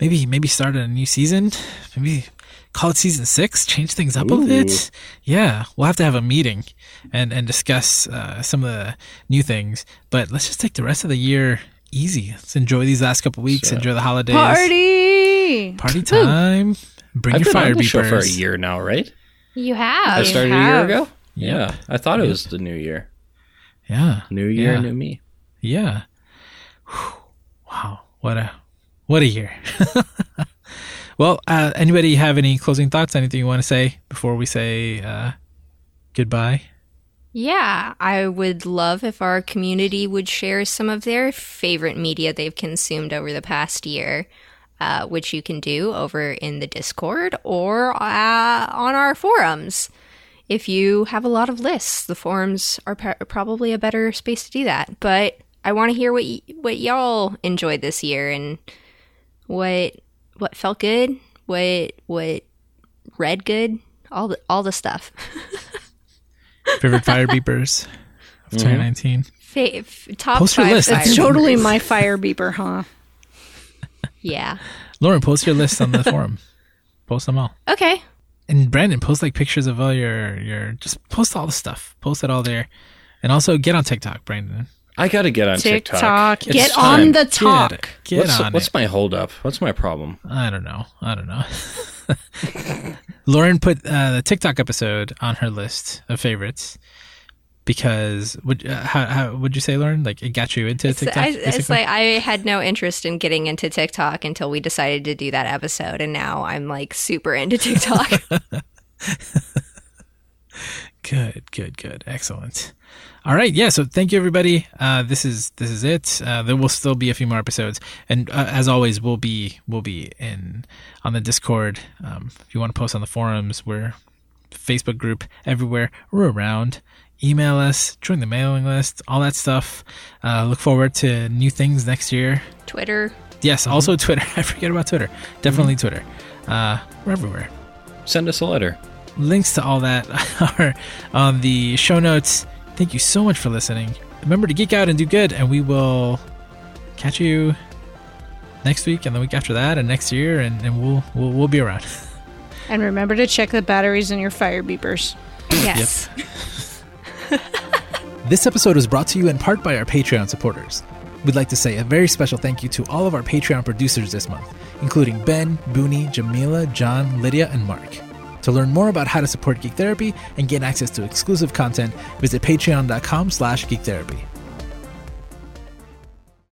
Maybe maybe start a new season. Maybe call it season six. Change things up a bit. Yeah, we'll have to have a meeting and and discuss uh, some of the new things. But let's just take the rest of the year easy. Let's enjoy these last couple weeks. enjoy the holidays. Party! Party time. Bring I've your been fire on the show for a year now, right? You have. I have. started a year ago. Yeah, I thought it was the new year. Yeah. New year, Yeah. new me. Yeah. Wow. What a what a year. well, uh, anybody have any closing thoughts? Anything you want to say before we say uh, goodbye? Yeah, I would love if our community would share some of their favorite media they've consumed over the past year, uh, which you can do over in the Discord or uh, on our forums. If you have a lot of lists, the forums are p- probably a better space to do that. But I want to hear what y- what y'all enjoyed this year and what what felt good, what what read good, all the all the stuff. Favorite fire beepers of mm-hmm. 2019? Fa- top Post your five list. fire It's Fire totally my fire beeper, huh? Yeah. Lauren, post your list on the forum. Post them all. Okay. And Brandon, post like pictures of all your your just post all the stuff. Post it all there. And also get on TikTok, Brandon. I got to get on TikTok. TikTok. Get time. on the Get, talk. get what's on what's it. my holdup? What's my problem? I don't know. I don't know. Lauren put uh, the TikTok episode on her list of favorites because would uh, how, how would you say, Lauren? Like it got you into It's, TikTok. I, it's basically? like I had no interest in getting into TikTok until we decided to do that episode, and now I'm like super into TikTok. Good, good, good. Excellent. All right, yeah. So thank you, everybody. Uh, this is this is it. Uh, there will still be a few more episodes, and uh, as always, we'll be we'll be in on the Discord. Um, if you want to post on the forums, we're Facebook group everywhere. We're around. Email us, join the mailing list, all that stuff. Uh, look forward to new things next year. Twitter. Yes, also Twitter. I forget about Twitter. Definitely Twitter. Uh, we're everywhere Send us a letter. links to all that are on the show notes. Thank you so much for listening. Remember to geek out and do good, and we will catch you next week and the week after that and next year, and, and we'll, we'll we'll be around. And remember to check the batteries in your fire beepers. Yes. This episode was brought to you in part by our Patreon supporters. We'd like to say a very special thank you to all of our Patreon producers this month, including Ben, Booney, Jamila, John, Lydia, and Mark. To learn more about how to support Geek Therapy and get access to exclusive content, visit patreon.com slash geektherapy.